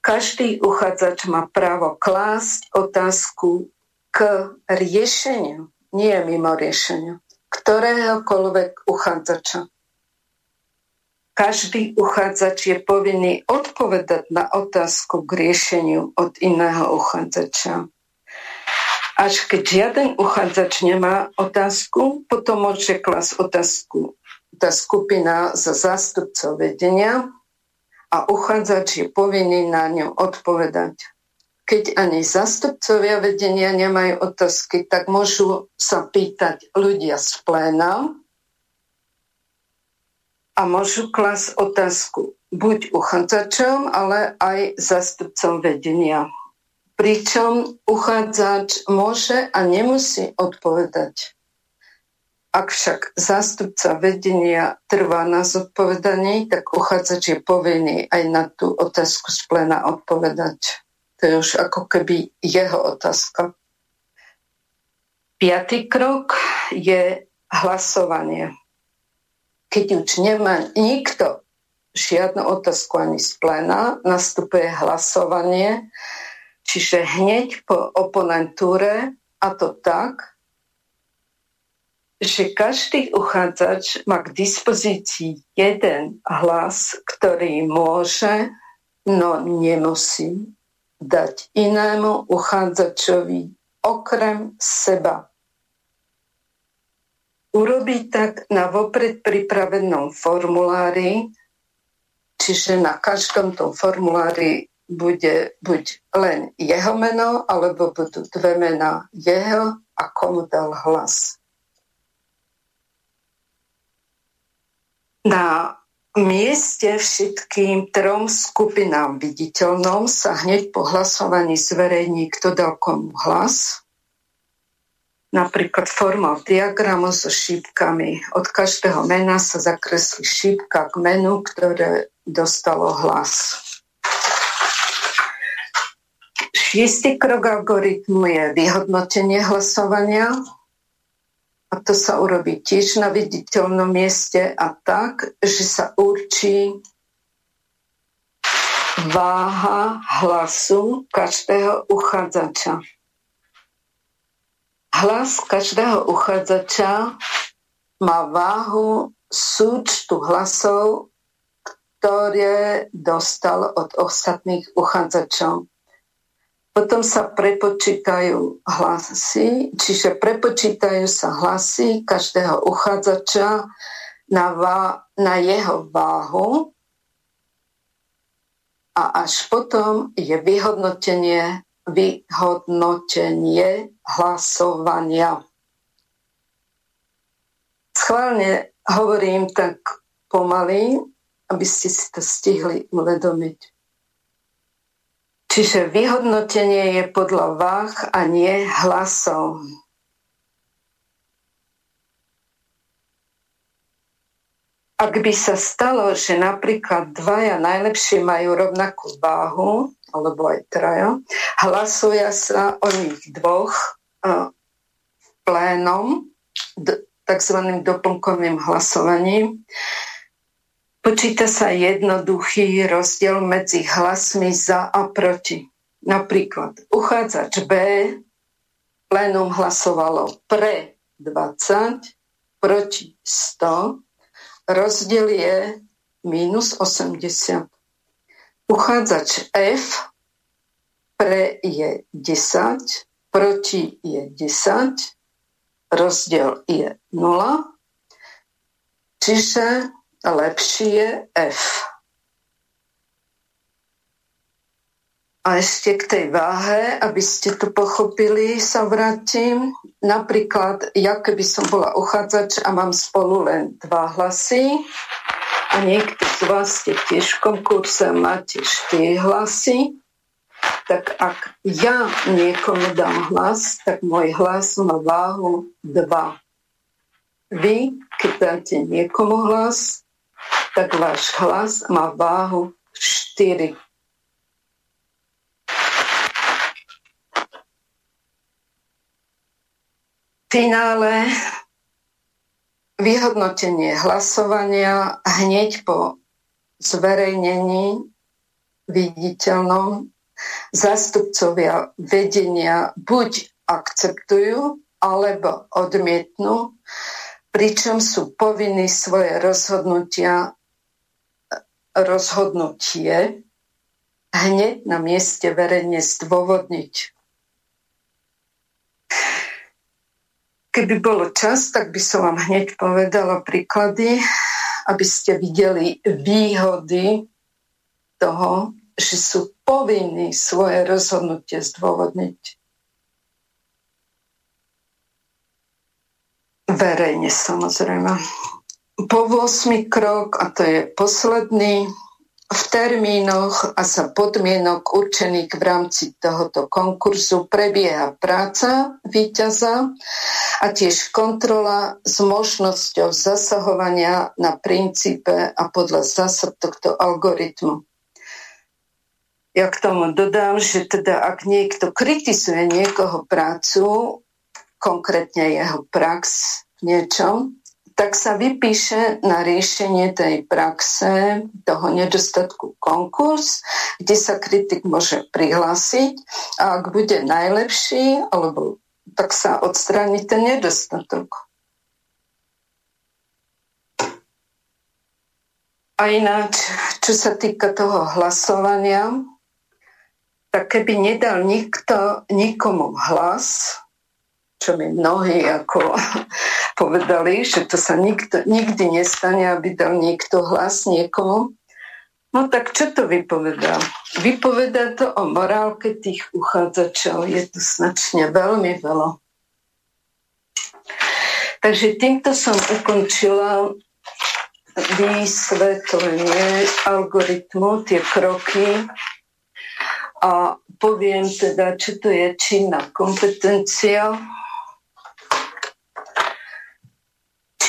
Speaker 2: Každý uchádzač má právo klásť otázku k riešeniu, nie mimo riešenia, ktoréhokoľvek uchádzača. Každý uchádzač je povinný odpovedať na otázku k riešeniu od iného uchádzača. Až keď žiaden uchádzač nemá otázku, potom môže klas otázku tá skupina za zástupcov vedenia a uchádzač je povinný na ňu odpovedať. Keď ani zastupcovia vedenia nemajú otázky, tak môžu sa pýtať ľudia z pléna, a môžu klas otázku buď uchádzačom, ale aj zastupcom vedenia. Pričom uchádzač môže a nemusí odpovedať. Ak však zástupca vedenia trvá na zodpovedaní, tak uchádzač je povinný aj na tú otázku z plena odpovedať. To je už ako keby jeho otázka. Piatý krok je hlasovanie keď už nemá nikto žiadnu otázku ani z pléna, nastupuje hlasovanie, čiže hneď po oponentúre, a to tak, že každý uchádzač má k dispozícii jeden hlas, ktorý môže, no nemusí dať inému uchádzačovi okrem seba urobiť tak na vopred pripravenom formulári, čiže na každom tom formulári bude buď len jeho meno, alebo budú dve mená jeho a komu dal hlas. Na mieste všetkým trom skupinám viditeľnom sa hneď po hlasovaní zverejní, kto dal komu hlas napríklad formou diagramu so šípkami. Od každého mena sa zakreslí šípka k menu, ktoré dostalo hlas. Šiestý krok algoritmu je vyhodnotenie hlasovania. A to sa urobí tiež na viditeľnom mieste a tak, že sa určí váha hlasu každého uchádzača. Hlas každého uchádzača má váhu súčtu hlasov, ktoré dostal od ostatných uchádzačov. Potom sa prepočítajú hlasy, čiže prepočítajú sa hlasy každého uchádzača na, vá- na jeho váhu a až potom je vyhodnotenie vyhodnotenie hlasovania. Schválne hovorím tak pomaly, aby ste si to stihli uvedomiť. Čiže vyhodnotenie je podľa váh a nie hlasov. Ak by sa stalo, že napríklad dvaja najlepšie majú rovnakú váhu, alebo aj traja, hlasuje sa o nich dvoch uh, plénom, tzv. doplnkovým hlasovaním. Počíta sa jednoduchý rozdiel medzi hlasmi za a proti. Napríklad uchádzač B plénum hlasovalo pre 20, proti 100, Rozdiel je minus 80. Uchádzač F pre je 10, proti je 10, rozdiel je 0, čiže lepší je F. A ešte k tej váhe, aby ste to pochopili, sa vrátim. Napríklad, ja keby som bola uchádzač a mám spolu len dva hlasy a niekto z vás ste tiež v konkurse máte 4 hlasy, tak ak ja niekomu dám hlas, tak môj hlas má váhu 2. Vy, keď dáte niekomu hlas, tak váš hlas má váhu 4. Finále vyhodnotenie hlasovania hneď po zverejnení viditeľnom zástupcovia vedenia buď akceptujú alebo odmietnú, pričom sú povinní svoje rozhodnutia rozhodnutie hneď na mieste verejne zdôvodniť. Keby bolo čas, tak by som vám hneď povedala príklady, aby ste videli výhody toho, že sú povinní svoje rozhodnutie zdôvodniť. Verejne samozrejme. Po 8. krok, a to je posledný, v termínoch a za podmienok určených v rámci tohoto konkurzu prebieha práca víťaza a tiež kontrola s možnosťou zasahovania na princípe a podľa zásad tohto algoritmu. Ja k tomu dodám, že teda ak niekto kritizuje niekoho prácu, konkrétne jeho prax v niečom, tak sa vypíše na riešenie tej praxe, toho nedostatku konkurs, kde sa kritik môže prihlásiť a ak bude najlepší, alebo tak sa odstráni ten nedostatok. A ináč, čo sa týka toho hlasovania, tak keby nedal nikto nikomu hlas, čo mi mnohí ako povedali, že to sa nikto, nikdy nestane, aby dal niekto hlas niekomu. No tak čo to vypovedá? Vypovedá to o morálke tých uchádzačov. Je to značne veľmi veľa. Takže týmto som ukončila vysvetlenie algoritmu, tie kroky a poviem teda, čo to je činná kompetencia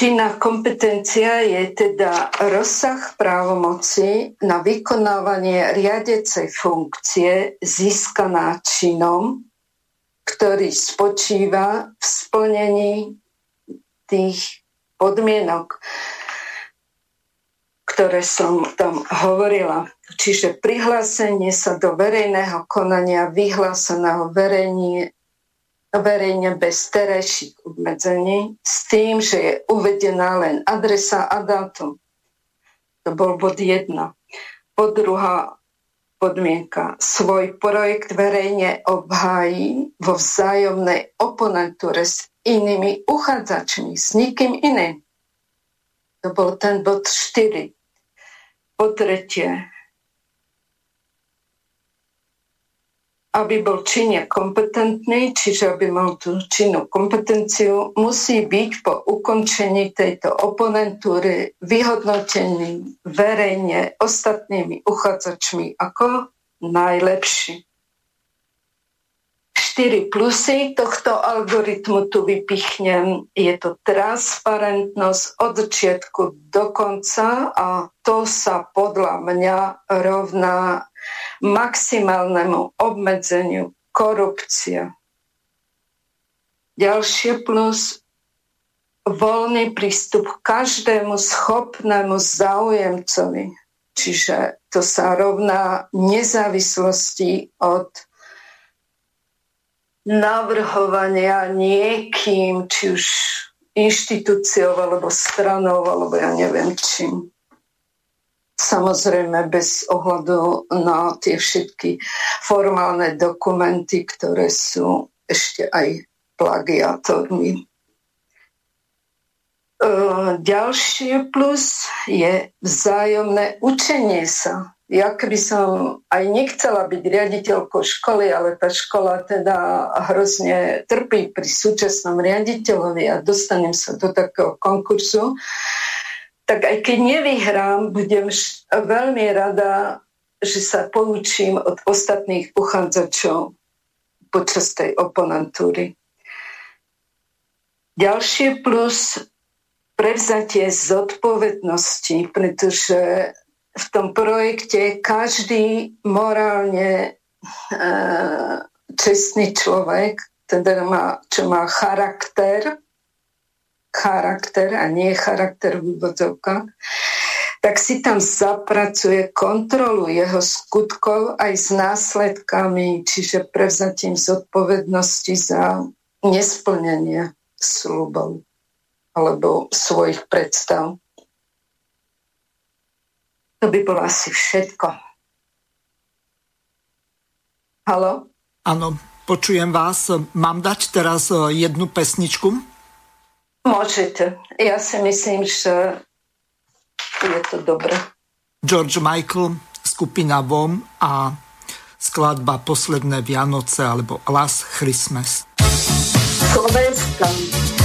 Speaker 2: Činná kompetencia je teda rozsah právomoci na vykonávanie riadecej funkcie získaná činom, ktorý spočíva v splnení tých podmienok, ktoré som tam hovorila. Čiže prihlásenie sa do verejného konania vyhláseného verejne verejne bez terajších obmedzení s tým, že je uvedená len adresa a dátum. To bol bod jedna. Po druhá podmienka. Svoj projekt verejne obhájí vo vzájomnej oponentúre s inými uchádzačmi, s nikým iným. To bol ten bod 4. Po tretie, aby bol činne kompetentný, čiže aby mal tú činnú kompetenciu, musí byť po ukončení tejto oponentúry vyhodnotený verejne ostatnými uchádzačmi ako najlepší. Štyri plusy tohto algoritmu tu vypichnem. Je to transparentnosť od začiatku do konca a to sa podľa mňa rovná maximálnemu obmedzeniu korupcia. Ďalšie plus voľný prístup každému schopnému záujemcovi. Čiže to sa rovná nezávislosti od navrhovania niekým, či už inštitúciou, alebo stranou, alebo ja neviem čím. Samozrejme bez ohľadu na tie všetky formálne dokumenty, ktoré sú ešte aj plagiátormi. E, ďalšie plus je vzájomné učenie sa. Ja keby som aj nechcela byť riaditeľkou školy, ale tá škola teda hrozne trpí pri súčasnom riaditeľovi a dostanem sa do takého konkursu, tak aj keď nevyhrám, budem veľmi rada, že sa poučím od ostatných uchádzačov počas tej oponentúry. Ďalšie plus prevzatie zodpovednosti, pretože v tom projekte každý morálne e, čestný človek,
Speaker 3: teda má, čo má charakter, charakter a nie charakter v úvodzovkách, tak si tam zapracuje kontrolu jeho skutkov aj s následkami, čiže prevzatím zodpovednosti za nesplnenie slubov alebo svojich predstav. To by bolo asi všetko. Halo?
Speaker 1: Áno, počujem vás. Mám dať teraz e, jednu pesničku?
Speaker 3: Môžete. Ja si myslím, že je to dobré.
Speaker 1: George Michael, skupina VOM a skladba Posledné Vianoce alebo Last Christmas.
Speaker 3: Slovenska.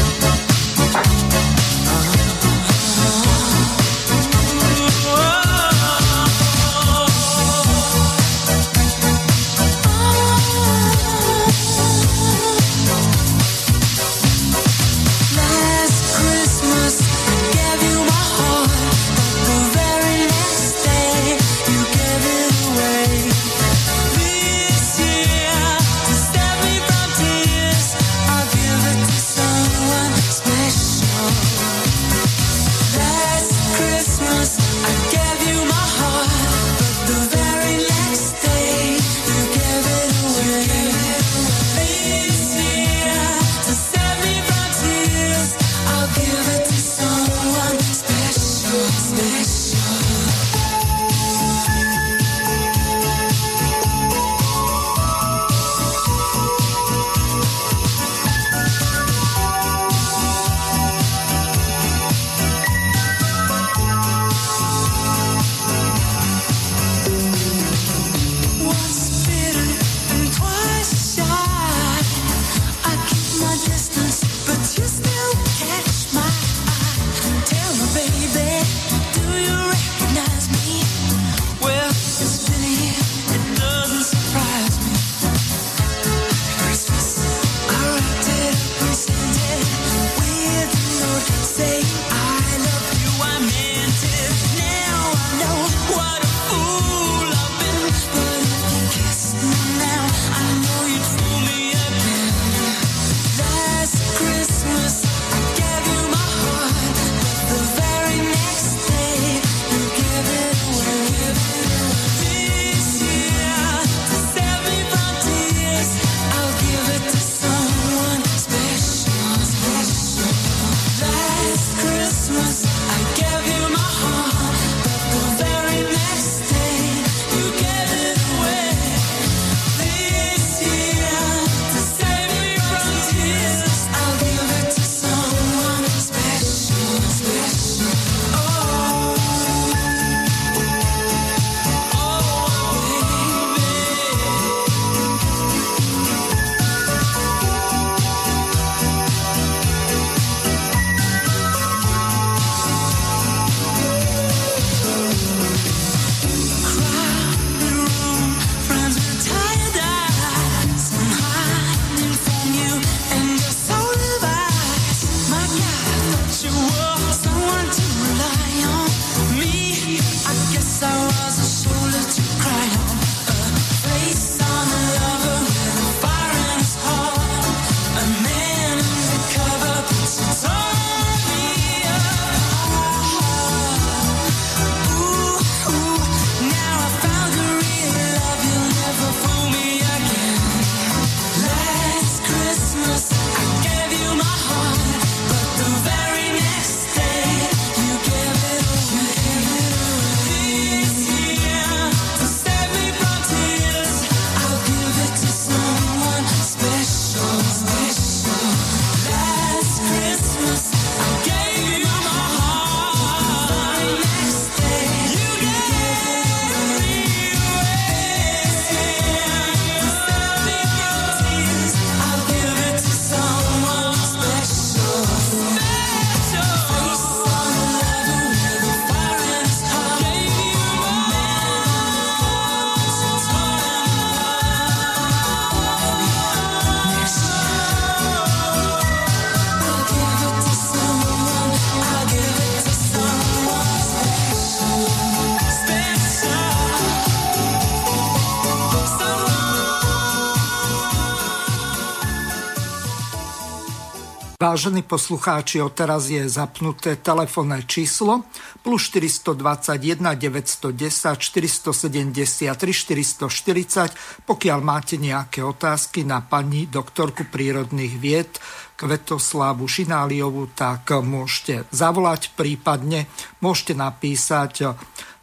Speaker 1: Vážení poslucháči, odteraz je zapnuté telefónne číslo plus 421 910 473 440. Pokiaľ máte nejaké otázky na pani doktorku prírodných vied Kvetoslavu Šináliovú, tak môžete zavolať, prípadne môžete napísať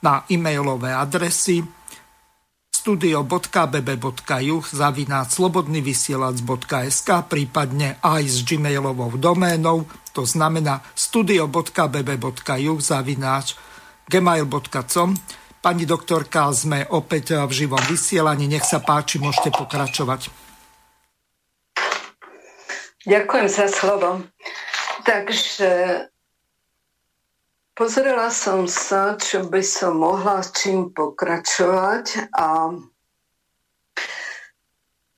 Speaker 1: na e-mailové adresy studio.bb.juh zavináč slobodnyvysielac.sk prípadne aj s gmailovou doménou, to znamená studio.bb.juh zavináč gmail.com Pani doktorka, sme opäť v živom vysielaní. Nech sa páči, môžete pokračovať.
Speaker 2: Ďakujem za slovo. Takže Pozrela som sa, čo by som mohla s čím pokračovať a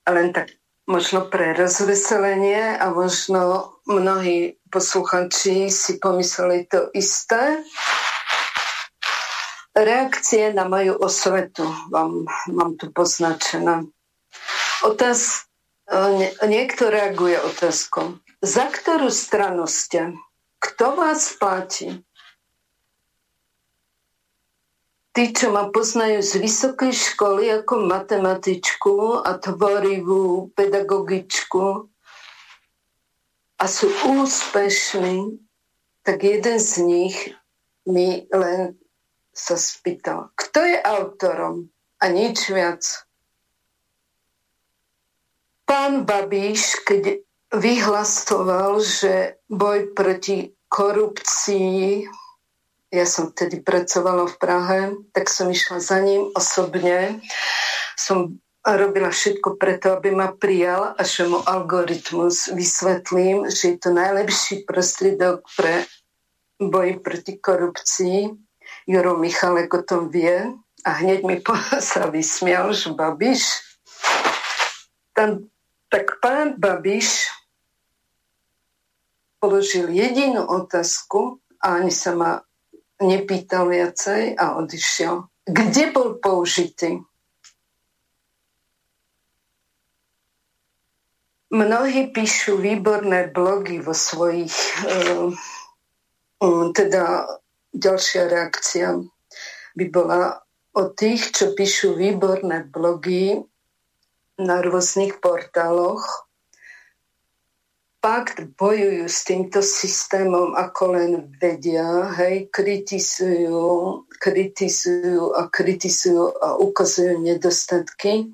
Speaker 2: len tak možno pre rozveselenie a možno mnohí posluchači si pomysleli to isté. Reakcie na moju osvetu vám mám tu poznačené. Otáz, niekto reaguje otázkou. Za ktorú stranu ste? Kto vás platí? Tí, čo ma poznajú z vysokej školy ako matematičku a tvorivú pedagogičku a sú úspešní, tak jeden z nich mi len sa spýtal, kto je autorom a nič viac. Pán Babiš, keď vyhlasoval, že boj proti korupcii ja som vtedy pracovala v Prahe, tak som išla za ním osobne. Som robila všetko preto, aby ma prijal a že mu algoritmus vysvetlím, že je to najlepší prostriedok pre boj proti korupcii. Juro Michalek o tom vie a hneď mi sa vysmial, že Babiš. Tam, tak pán Babiš položil jedinú otázku a ani sa ma nepýtal viacej a odišiel. Kde bol použitý? Mnohí píšu výborné blogy vo svojich, uh, um, teda ďalšia reakcia by bola o tých, čo píšu výborné blogy na rôznych portáloch fakt bojujú s týmto systémom, ako len vedia, hej, kritizujú, kritizujú a kritizujú a ukazujú nedostatky.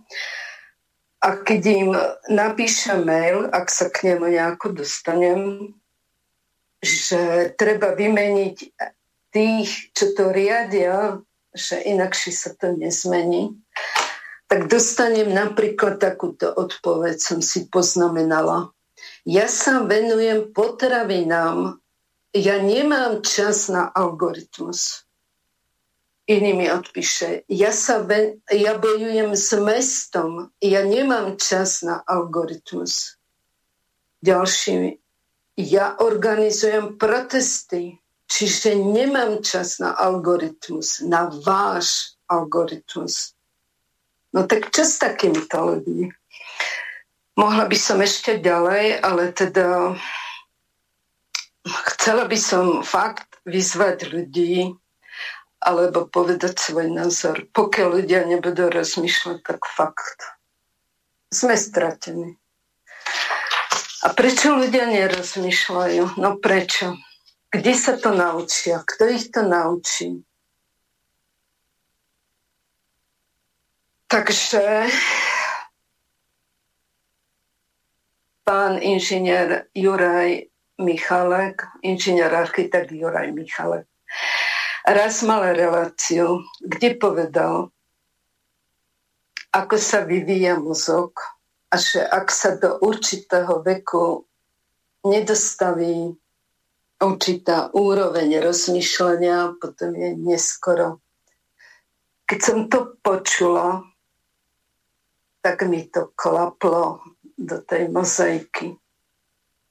Speaker 2: A keď im napíšem mail, ak sa k nemu nejako dostanem, že treba vymeniť tých, čo to riadia, že inakšie sa to nezmení, tak dostanem napríklad takúto odpoveď, som si poznamenala ja sa venujem potravinám. Ja nemám čas na algoritmus. Iný mi odpíše, ja, sa ven, ja bojujem s mestom, ja nemám čas na algoritmus. Ďalší, ja organizujem protesty, čiže nemám čas na algoritmus, na váš algoritmus. No tak čo s takýmito ľuďmi? Mohla by som ešte ďalej, ale teda chcela by som fakt vyzvať ľudí, alebo povedať svoj názor. Pokiaľ ľudia nebudú rozmýšľať, tak fakt sme stratení. A prečo ľudia nerozmýšľajú? No prečo? Kde sa to naučia? Kto ich to naučí? Takže pán inžinier Juraj Michalek, inžinier architekt Juraj Michalek, raz mal reláciu, kde povedal, ako sa vyvíja mozog a že ak sa do určitého veku nedostaví určitá úroveň rozmýšľania, potom je neskoro. Keď som to počula, tak mi to klaplo do tej mozaiky.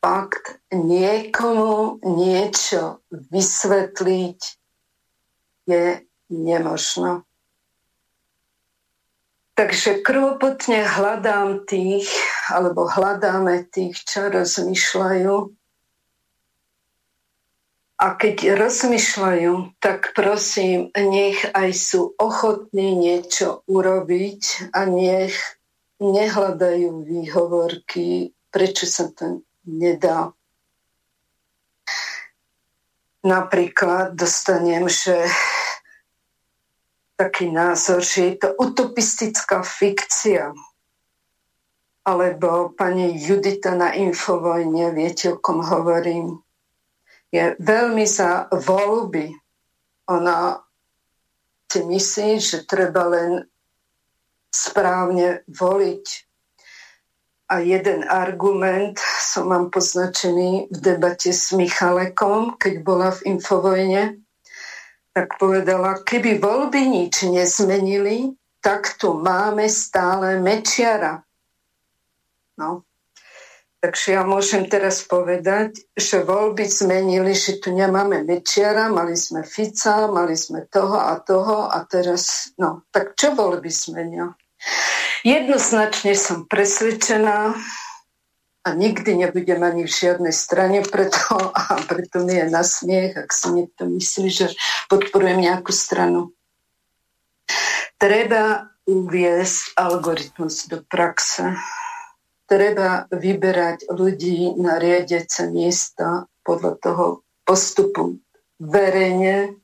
Speaker 2: Fakt niekomu niečo vysvetliť je nemožno. Takže krvopotne hľadám tých, alebo hľadáme tých, čo rozmýšľajú A keď rozmýšľajú, tak prosím, nech aj sú ochotní niečo urobiť a nech nehľadajú výhovorky, prečo sa to nedá. Napríklad dostanem, že taký názor, že je to utopistická fikcia. Alebo pani Judita na Infovojne, viete, o kom hovorím, je veľmi za voľby. Ona si myslí, že treba len správne voliť. A jeden argument som mám poznačený v debate s Michalekom, keď bola v Infovojne, tak povedala, keby voľby nič nezmenili, tak tu máme stále Mečiara. No. Takže ja môžem teraz povedať, že voľby zmenili, že tu nemáme Mečiara, mali sme Fica, mali sme toho a toho a teraz, no, tak čo voľby zmenia? Jednoznačne som presvedčená, a nikdy nebudem ani v žiadnej strane, preto, a preto mi je na smiech, ak si niekto myslí, že podporujem nejakú stranu. Treba uviesť algoritmus do praxe. Treba vyberať ľudí na riadiace miesta podľa toho postupu verejne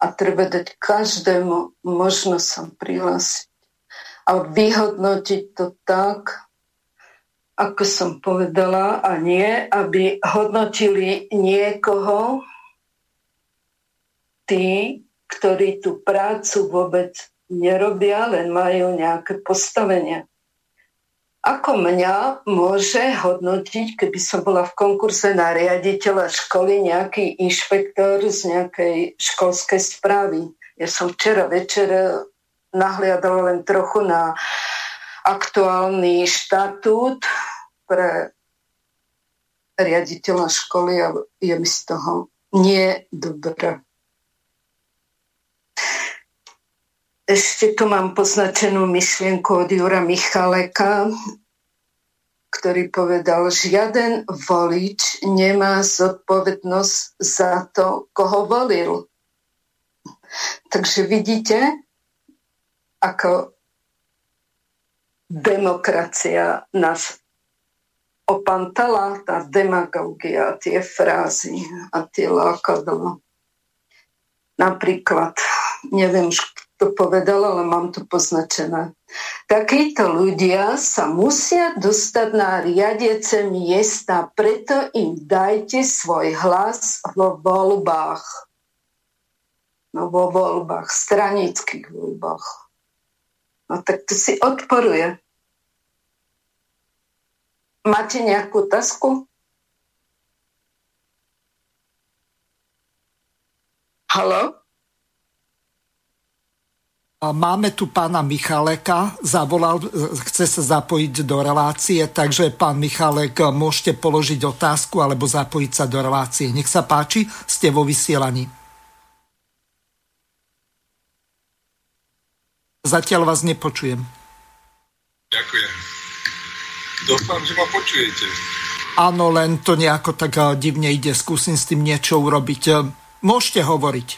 Speaker 2: a treba dať každému možnosť sa prihlásiť a vyhodnotiť to tak, ako som povedala, a nie, aby hodnotili niekoho, tí, ktorí tú prácu vôbec nerobia, len majú nejaké postavenie. Ako mňa môže hodnotiť, keby som bola v konkurse na riaditeľa školy, nejaký inšpektor z nejakej školskej správy? Ja som včera večer nahliadala len trochu na aktuálny štatút pre riaditeľa školy a je mi z toho nie dobré. Ešte tu mám poznačenú myšlienku od Jura Michaleka, ktorý povedal, žiaden volič nemá zodpovednosť za to, koho volil. Takže vidíte, ako demokracia nás opantala, tá demagogia, tie frázy a tie lákadla. Napríklad, neviem, kto povedal, ale mám to poznačené. Takíto ľudia sa musia dostať na riadiece miesta, preto im dajte svoj hlas vo voľbách. No vo voľbách, stranických voľbách. No tak to si odporuje. Máte nejakú otázku? Halo?
Speaker 1: Máme tu pána Michaleka, zavolal, chce sa zapojiť do relácie, takže pán Michalek, môžete položiť otázku alebo zapojiť sa do relácie. Nech sa páči, ste vo vysielaní. Zatiaľ vás nepočujem.
Speaker 4: Ďakujem. Dúfam, že ma počujete.
Speaker 1: Áno, len to nejako tak eh, divne ide. Skúsim s tým niečo urobiť. Eh, môžete hovoriť.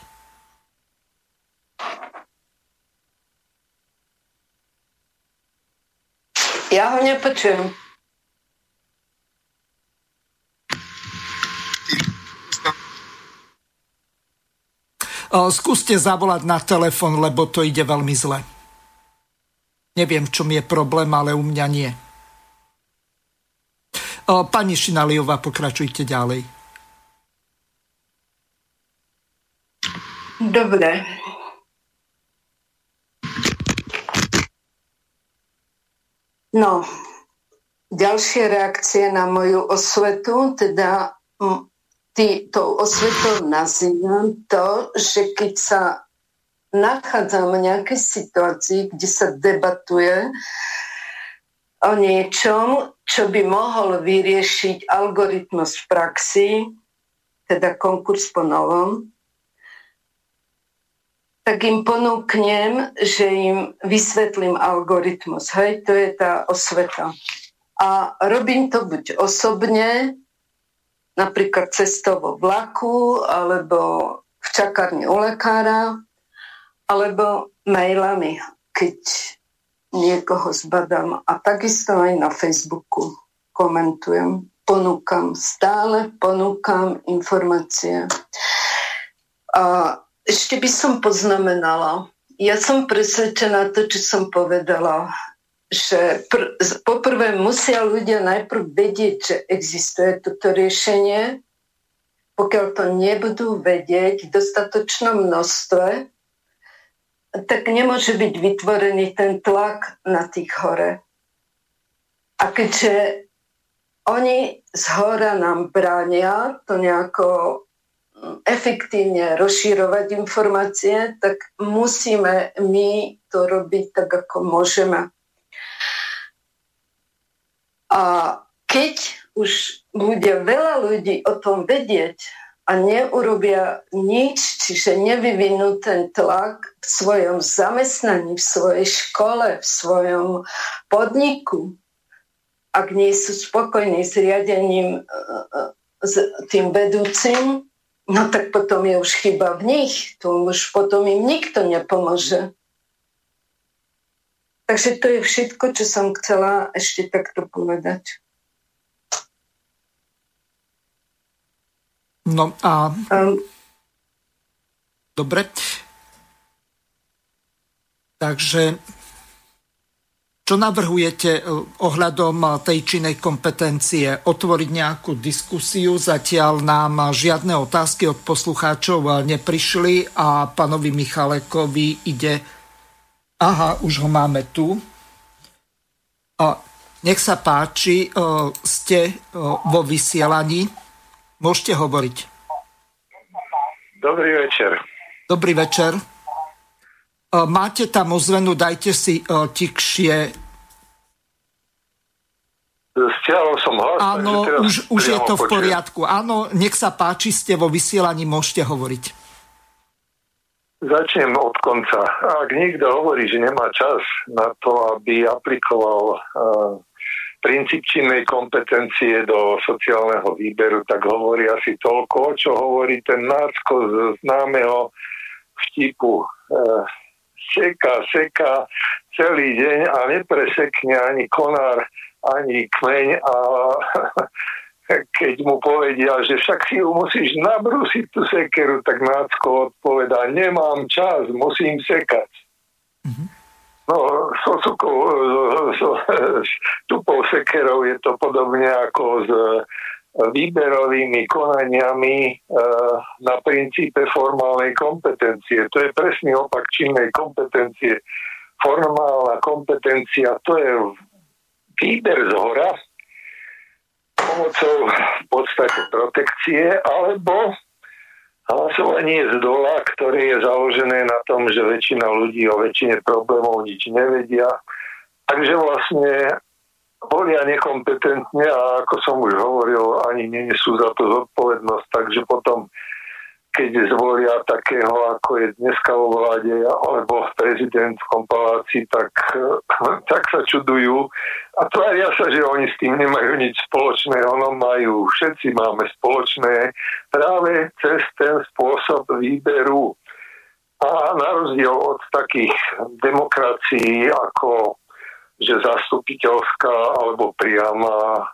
Speaker 2: Ja ho nepočujem.
Speaker 1: Eh, skúste zavolať na telefon, lebo to ide veľmi zle. Neviem, v čom je problém, ale u mňa nie. Pani Šinaliová, pokračujte ďalej.
Speaker 2: Dobre. No, ďalšie reakcie na moju osvetu, teda tý, tou osvetou nazývam to, že keď sa nachádzam v nejakej situácii, kde sa debatuje o niečom, čo by mohol vyriešiť algoritmus v praxi, teda konkurs po novom, tak im ponúknem, že im vysvetlím algoritmus. Hej, to je tá osveta. A robím to buď osobne, napríklad cestou vo vlaku, alebo v čakárni u lekára, alebo mailami, keď niekoho zbadám. A takisto aj na Facebooku komentujem. Ponúkam, stále ponúkam informácie. A ešte by som poznamenala, ja som presvedčená to, čo som povedala, že pr- poprvé musia ľudia najprv vedieť, že existuje toto riešenie. Pokiaľ to nebudú vedieť v dostatočnom množstve, tak nemôže byť vytvorený ten tlak na tých hore. A keďže oni z hora nám bránia to nejako efektívne rozširovať informácie, tak musíme my to robiť tak, ako môžeme. A keď už bude veľa ľudí o tom vedieť a neurobia nič, čiže nevyvinú ten tlak v svojom zamestnaní, v svojej škole, v svojom podniku, ak nie sú spokojní s riadením e, e, s tým vedúcim, no tak potom je už chyba v nich. To už potom im nikto nepomôže. Takže to je všetko, čo som chcela ešte takto povedať.
Speaker 1: No a... Um, Dobre. Takže čo navrhujete e, ohľadom e, tej činej kompetencie? Otvoriť nejakú diskusiu? Zatiaľ nám žiadne otázky od poslucháčov neprišli a pánovi Michalekovi ide... Aha, už ho máme tu. Nech sa páči, ste vo vysielaní. Môžete hovoriť.
Speaker 5: Dobrý večer.
Speaker 1: Dobrý večer. Máte tam ozvenu, dajte si tikšie
Speaker 5: Stiahol som hlas.
Speaker 1: Áno, už, už je to v poriadku. Áno, nech sa páči, ste vo vysielaní, môžete hovoriť.
Speaker 5: Začnem od konca. Ak niekto hovorí, že nemá čas na to, aby aplikoval uh, princíp činnej kompetencie do sociálneho výberu, tak hovorí asi toľko, čo hovorí ten nácko z známeho vtipu. Uh, seka, seka celý deň a nepresekne ani konár ani kmeň a keď mu povedia, že však si ju musíš nabrúsiť tú sekeru, tak Nácko odpovedá, nemám čas, musím sekať. Mm-hmm. No, so, sukou, so, s tupou sekerou je to podobne ako s výberovými konaniami e, na princípe formálnej kompetencie. To je presný opak činnej kompetencie. Formálna kompetencia to je výber z hora pomocou v podstate protekcie alebo hlasovanie z dola, ktoré je založené na tom, že väčšina ľudí o väčšine problémov nič nevedia. Takže vlastne volia nekompetentne a ako som už hovoril, ani nenesú za to zodpovednosť, takže potom keď zvolia takého, ako je dneska vo vláde, alebo prezident v kompalácii, tak, tak sa čudujú a tvária sa, že oni s tým nemajú nič spoločné. Ono majú, všetci máme spoločné práve cez ten spôsob výberu. A na rozdiel od takých demokracií, ako že zastupiteľská alebo priama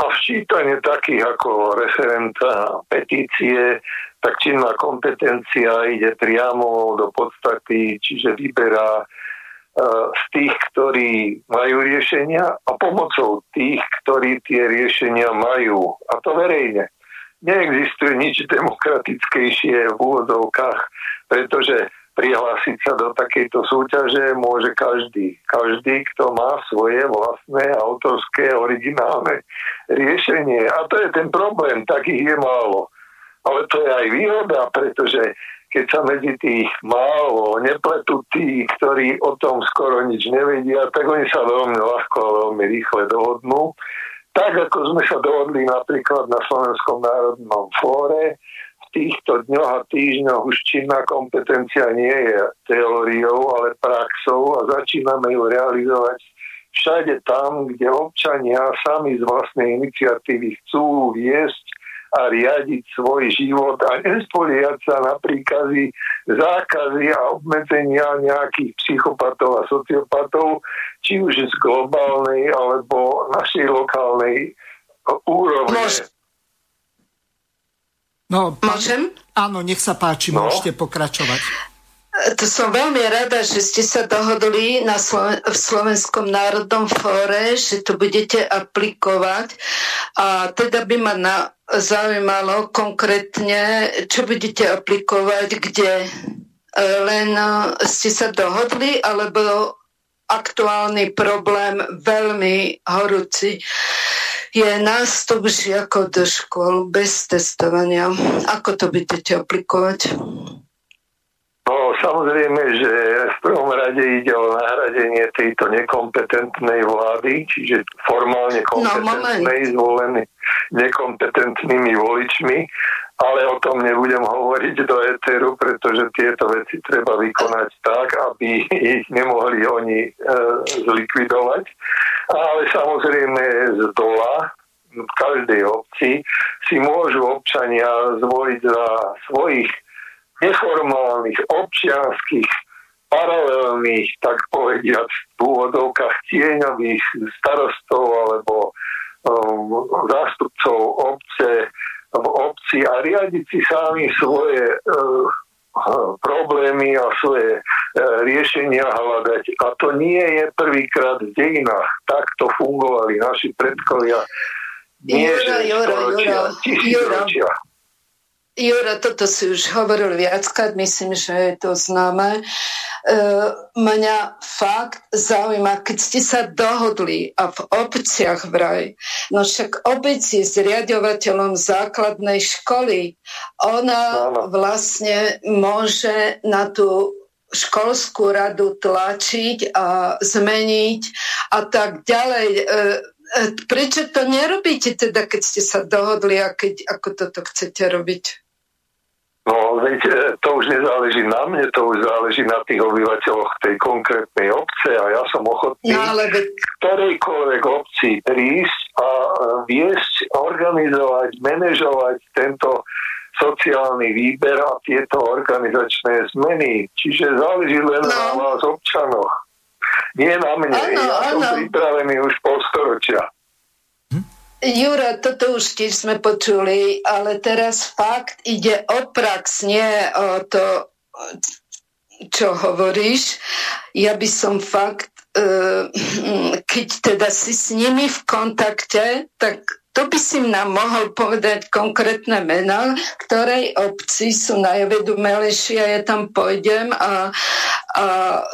Speaker 5: a včítanie takých ako referenta petície, tak činná kompetencia ide priamo do podstaty, čiže vyberá e, z tých, ktorí majú riešenia a pomocou tých, ktorí tie riešenia majú. A to verejne. Neexistuje nič demokratickejšie v úvodovkách, pretože prihlásiť sa do takejto súťaže môže každý. Každý, kto má svoje vlastné autorské, originálne riešenie. A to je ten problém, takých je málo. Ale to je aj výhoda, pretože keď sa medzi tých málo nepletú tí, ktorí o tom skoro nič nevedia, tak oni sa veľmi ľahko a veľmi rýchle dohodnú. Tak ako sme sa dohodli napríklad na Slovenskom národnom fóre, v týchto dňoch a týždňoch už činná kompetencia nie je teóriou, ale praxou a začíname ju realizovať všade tam, kde občania sami z vlastnej iniciatívy chcú viesť a riadiť svoj život a nespoliehať sa na príkazy, zákazy a obmedzenia nejakých psychopatov a sociopatov, či už z globálnej alebo našej lokálnej úrovne. Môž...
Speaker 1: No, Môžem? Áno, nech sa páči, no. môžete pokračovať.
Speaker 2: To som veľmi rada, že ste sa dohodli na Sloven- v Slovenskom národnom fóre, že to budete aplikovať. A teda by ma na- zaujímalo konkrétne, čo budete aplikovať, kde e, len e, ste sa dohodli, alebo aktuálny problém veľmi horúci je nástup žiakov do škôl bez testovania. Ako to budete aplikovať?
Speaker 5: Samozrejme, že v prvom rade ide o nahradenie tejto nekompetentnej vlády, čiže formálne no, kompetentnej, no, zvolený nekompetentnými voličmi, ale o tom nebudem hovoriť do éteru, pretože tieto veci treba vykonať tak, aby ich nemohli oni e, zlikvidovať. Ale samozrejme z dola v každej obci si môžu občania zvoliť za svojich neformálnych, občianských, paralelných, tak povediať, v úvodovkách tieňových starostov alebo um, zástupcov obce v obci a riadiť si sami svoje uh, problémy a svoje uh, riešenia hľadať. A to nie je prvýkrát v dejinách. Takto fungovali naši predkovia. Nie, Jura, Jura, Jura, Jura.
Speaker 2: Jura, toto si už hovoril viackrát, myslím, že je to známe. E, mňa fakt zaujíma, keď ste sa dohodli a v obciach vraj, no však obec je zriadovateľom základnej školy. Ona vlastne môže na tú školskú radu tlačiť a zmeniť a tak ďalej. E, e prečo to nerobíte teda, keď ste sa dohodli a keď, ako toto chcete robiť?
Speaker 5: No, veď e, to už nezáleží na mne, to už záleží na tých obyvateľoch tej konkrétnej obce a ja som ochotný no, ale... ktorejkoľvek obci prísť a e, viesť, organizovať, manažovať tento sociálny výber a tieto organizačné zmeny. Čiže záleží len no. na vás občanoch. Nie na mne. Ano, ja ano. som pripravený už pol storočia.
Speaker 2: Jura, toto už tiež sme počuli, ale teraz fakt ide o prax, nie o to, čo hovoríš. Ja by som fakt, e, keď teda si s nimi v kontakte, tak to by si nám mohol povedať konkrétne mená, ktorej obci sú najvedomelejšie a ja tam pôjdem a, a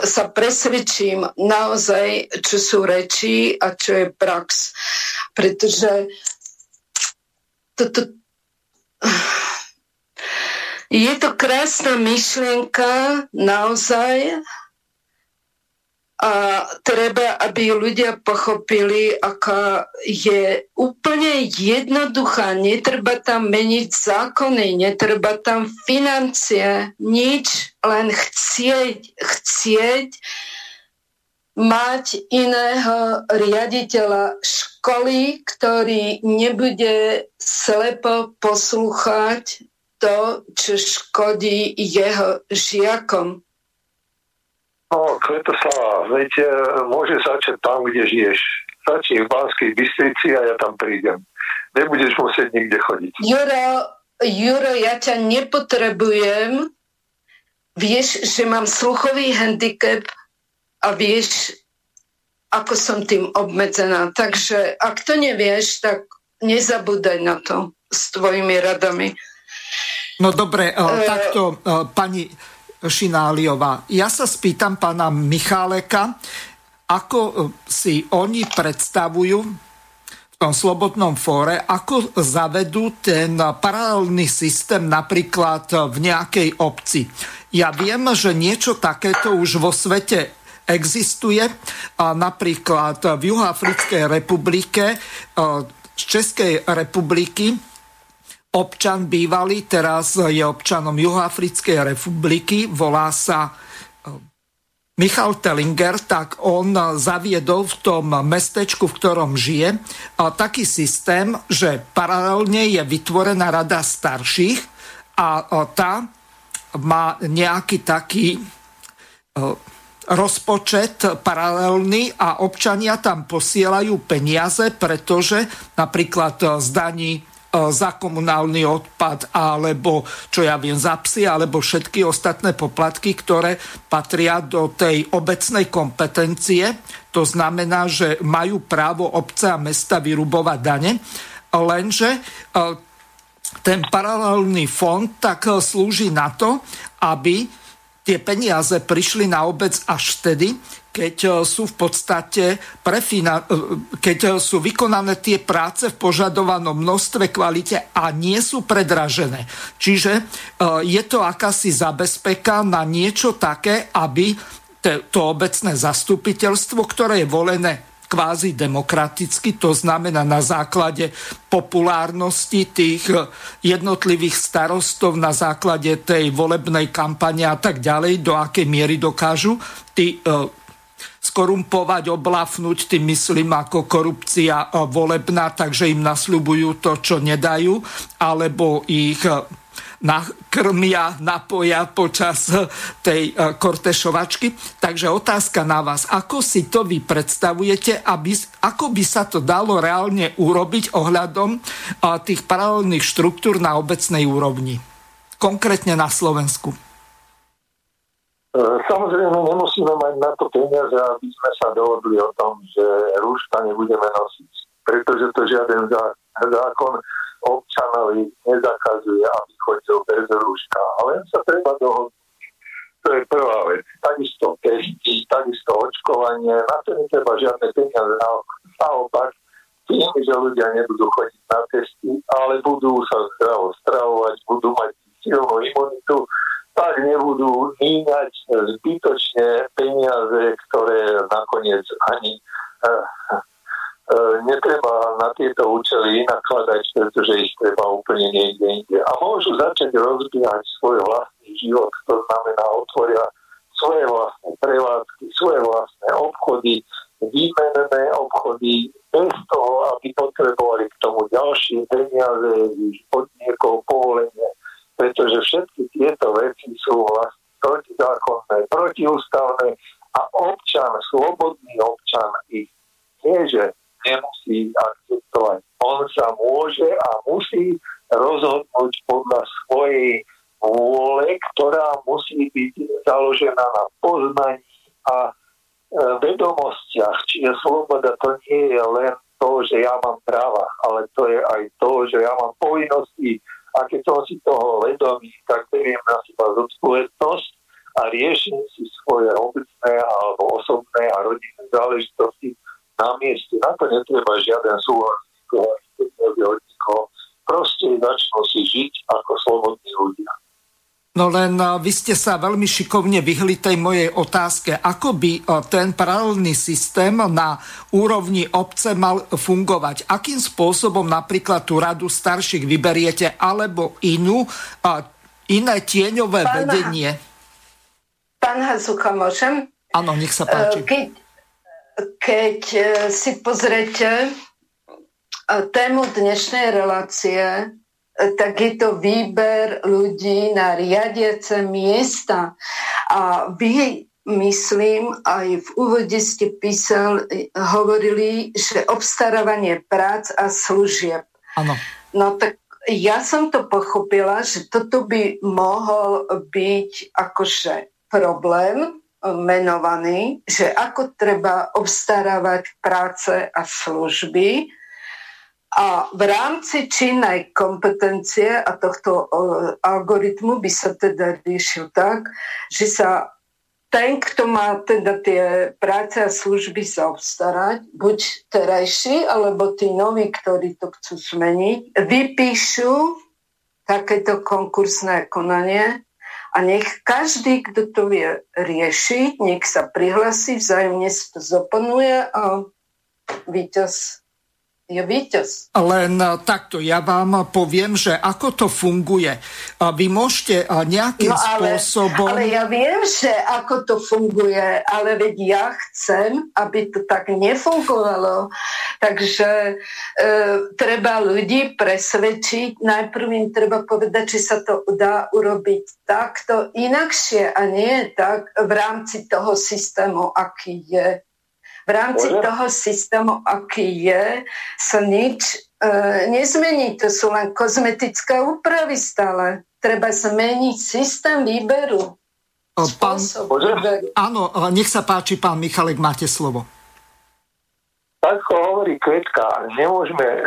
Speaker 2: sa presvedčím naozaj, čo sú reči a čo je prax. Pretože toto... Je to krásna myšlienka, naozaj, a treba, aby ľudia pochopili, aká je úplne jednoduchá. Netreba tam meniť zákony, netreba tam financie, nič, len chcieť, chcieť mať iného riaditeľa školy, ktorý nebude slepo poslúchať to, čo škodí jeho žiakom
Speaker 5: No, Kvetoslava, veď e, môže začať tam, kde žiješ. Začni v Banskej Bystrici a ja tam prídem. Nebudeš musieť nikde chodiť.
Speaker 2: Juro, Juro, ja ťa nepotrebujem. Vieš, že mám sluchový handicap a vieš, ako som tým obmedzená. Takže ak to nevieš, tak nezabúdaj na to s tvojimi radami.
Speaker 1: No dobre, uh, takto, uh, pani Šináliová. Ja sa spýtam pána Micháleka, ako e, si oni predstavujú v tom slobodnom fóre, ako zavedú ten paralelný systém napríklad v nejakej obci. Ja viem, že niečo takéto už vo svete existuje. Napríklad v Juhoafrickej republike e, z Českej republiky občan bývalý, teraz je občanom Juhoafrickej republiky, volá sa eh, Michal Tellinger, tak on zaviedol v tom mestečku, v ktorom žije, taký systém, že paralelne je vytvorená rada starších a tá má nejaký taký rozpočet paralelný a občania tam posielajú peniaze, pretože napríklad z daní za komunálny odpad alebo čo ja viem za psy alebo všetky ostatné poplatky, ktoré patria do tej obecnej kompetencie. To znamená, že majú právo obce a mesta vyrubovať dane, lenže e, ten paralelný fond tak e, slúži na to, aby tie peniaze prišli na obec až vtedy, keď e, sú v podstate prefina- e, keď e, sú vykonané tie práce v požadovanom množstve, kvalite a nie sú predražené. Čiže je to akási zabezpeka na niečo také, aby to obecné zastupiteľstvo, ktoré je volené kvázi demokraticky, to znamená na základe populárnosti tých jednotlivých starostov, na základe tej volebnej kampane a tak ďalej, do akej miery dokážu tí skorumpovať, oblafnúť, tým myslím ako korupcia e, volebná, takže im nasľubujú to, čo nedajú, alebo ich e, nakrmia, napoja počas e, tej kortešovačky. Takže otázka na vás, ako si to vy predstavujete, aby, ako by sa to dalo reálne urobiť ohľadom tých paralelných štruktúr na obecnej úrovni? Konkrétne na Slovensku.
Speaker 5: E, samozrejme, nemusíme mať na to peniaze, aby sme sa dohodli o tom, že rúška nebudeme nosiť. Pretože to žiaden zákon občanovi nezakazuje, aby chodil bez rúška. Ale sa treba dohodnúť. To je prvá vec. Takisto testy, takisto očkovanie. Na to netreba žiadne peniaze. Naopak, tým, že ľudia nebudú chodiť na testy, ale budú sa zdravo stravovať, budú mať silnú imunitu, tak nebudú míňať zbytočne peniaze, ktoré nakoniec ani uh, uh, netreba na tieto účely nakladať, pretože ich treba úplne niekde inde. A môžu začať rozbiehať svoj vlastný život, to znamená otvoria svoje vlastné prevádzky, svoje vlastné obchody, výmenné obchody, bez toho, aby potrebovali k tomu ďalšie peniaze, od niekoho povolenie pretože všetky tieto veci sú vlastne protizákonné, protiústavné a občan, slobodný občan ich nie, že nemusí akceptovať. On sa môže a musí rozhodnúť podľa svojej vôle, ktorá musí byť založená na poznaní a e, vedomostiach. Čiže sloboda to nie je len to, že ja mám práva, ale to je aj to, že ja mám povinnosti a keď som si toho vedomý, tak beriem na seba zodpovednosť a riešim si svoje obecné alebo osobné a rodinné záležitosti na mieste. Na to netreba žiaden súhlas nikoho, od. Proste začnú si žiť ako slobodní ľudia.
Speaker 1: No len vy ste sa veľmi šikovne vyhli tej mojej otázke, ako by ten paralelný systém na úrovni obce mal fungovať. Akým spôsobom napríklad tú radu starších vyberiete, alebo inú, iné tieňové pán, vedenie?
Speaker 2: Pán Hazucha, môžem?
Speaker 1: Áno, nech sa páči.
Speaker 2: Keď, keď e, si pozrete e, tému dnešnej relácie, tak je to výber ľudí na riadiace miesta. A vy, myslím, aj v úvode ste písal, hovorili, že obstarávanie prác a služieb.
Speaker 1: Áno.
Speaker 2: No tak ja som to pochopila, že toto by mohol byť akože problém menovaný, že ako treba obstarávať práce a služby, a v rámci činnej kompetencie a tohto algoritmu by sa teda riešil tak, že sa ten, kto má teda tie práce a služby zaobstarať, buď terajší, alebo tí noví, ktorí to chcú zmeniť, vypíšu takéto konkursné konanie a nech každý, kto to vie riešiť, nech sa prihlasí, vzájomne sa to zoponuje a víťaz je víťaz.
Speaker 1: Len takto, ja vám poviem, že ako to funguje. Vy môžete nejakým no ale, spôsobom...
Speaker 2: Ale ja viem, že ako to funguje, ale veď ja chcem, aby to tak nefungovalo. Takže e, treba ľudí presvedčiť, najprv im treba povedať, či sa to dá urobiť takto inakšie a nie tak v rámci toho systému, aký je v rámci Môže? toho systému, aký je, sa nič e, nezmení. To sú len kozmetické úpravy stále. Treba zmeniť systém výberu.
Speaker 1: Pán, áno, nech sa páči, pán Michalek, máte slovo
Speaker 5: ako hovorí Kvetka, nemôžeme eh,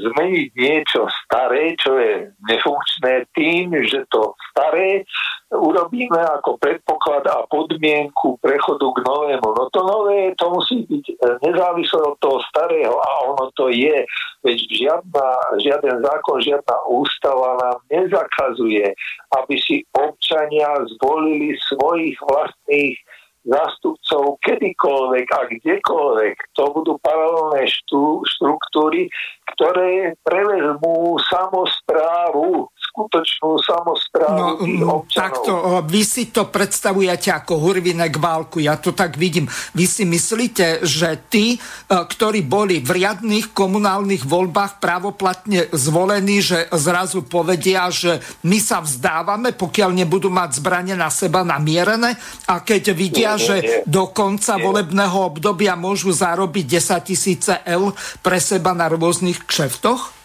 Speaker 5: zmeniť niečo staré, čo je nefunkčné tým, že to staré urobíme ako predpoklad a podmienku prechodu k novému. No to nové, to musí byť eh, nezávisle od toho starého a ono to je. Veď žiadna, žiaden zákon, žiadna ústava nám nezakazuje, aby si občania zvolili svojich vlastných zástupcov kedykoľvek a kdekoľvek. To budú paralelné štú, štruktúry, ktoré prevezmú samozprávu skutočnú samozprávu no, občanov.
Speaker 1: Takto, vy si to predstavujete ako hurvinek válku, ja to tak vidím. Vy si myslíte, že tí, ktorí boli v riadných komunálnych voľbách právoplatne zvolení, že zrazu povedia, že my sa vzdávame, pokiaľ nebudú mať zbranie na seba namierené a keď vidia, nie, nie, že nie. do konca nie. volebného obdobia môžu zarobiť 10 tisíce eur pre seba na rôznych kšeftoch?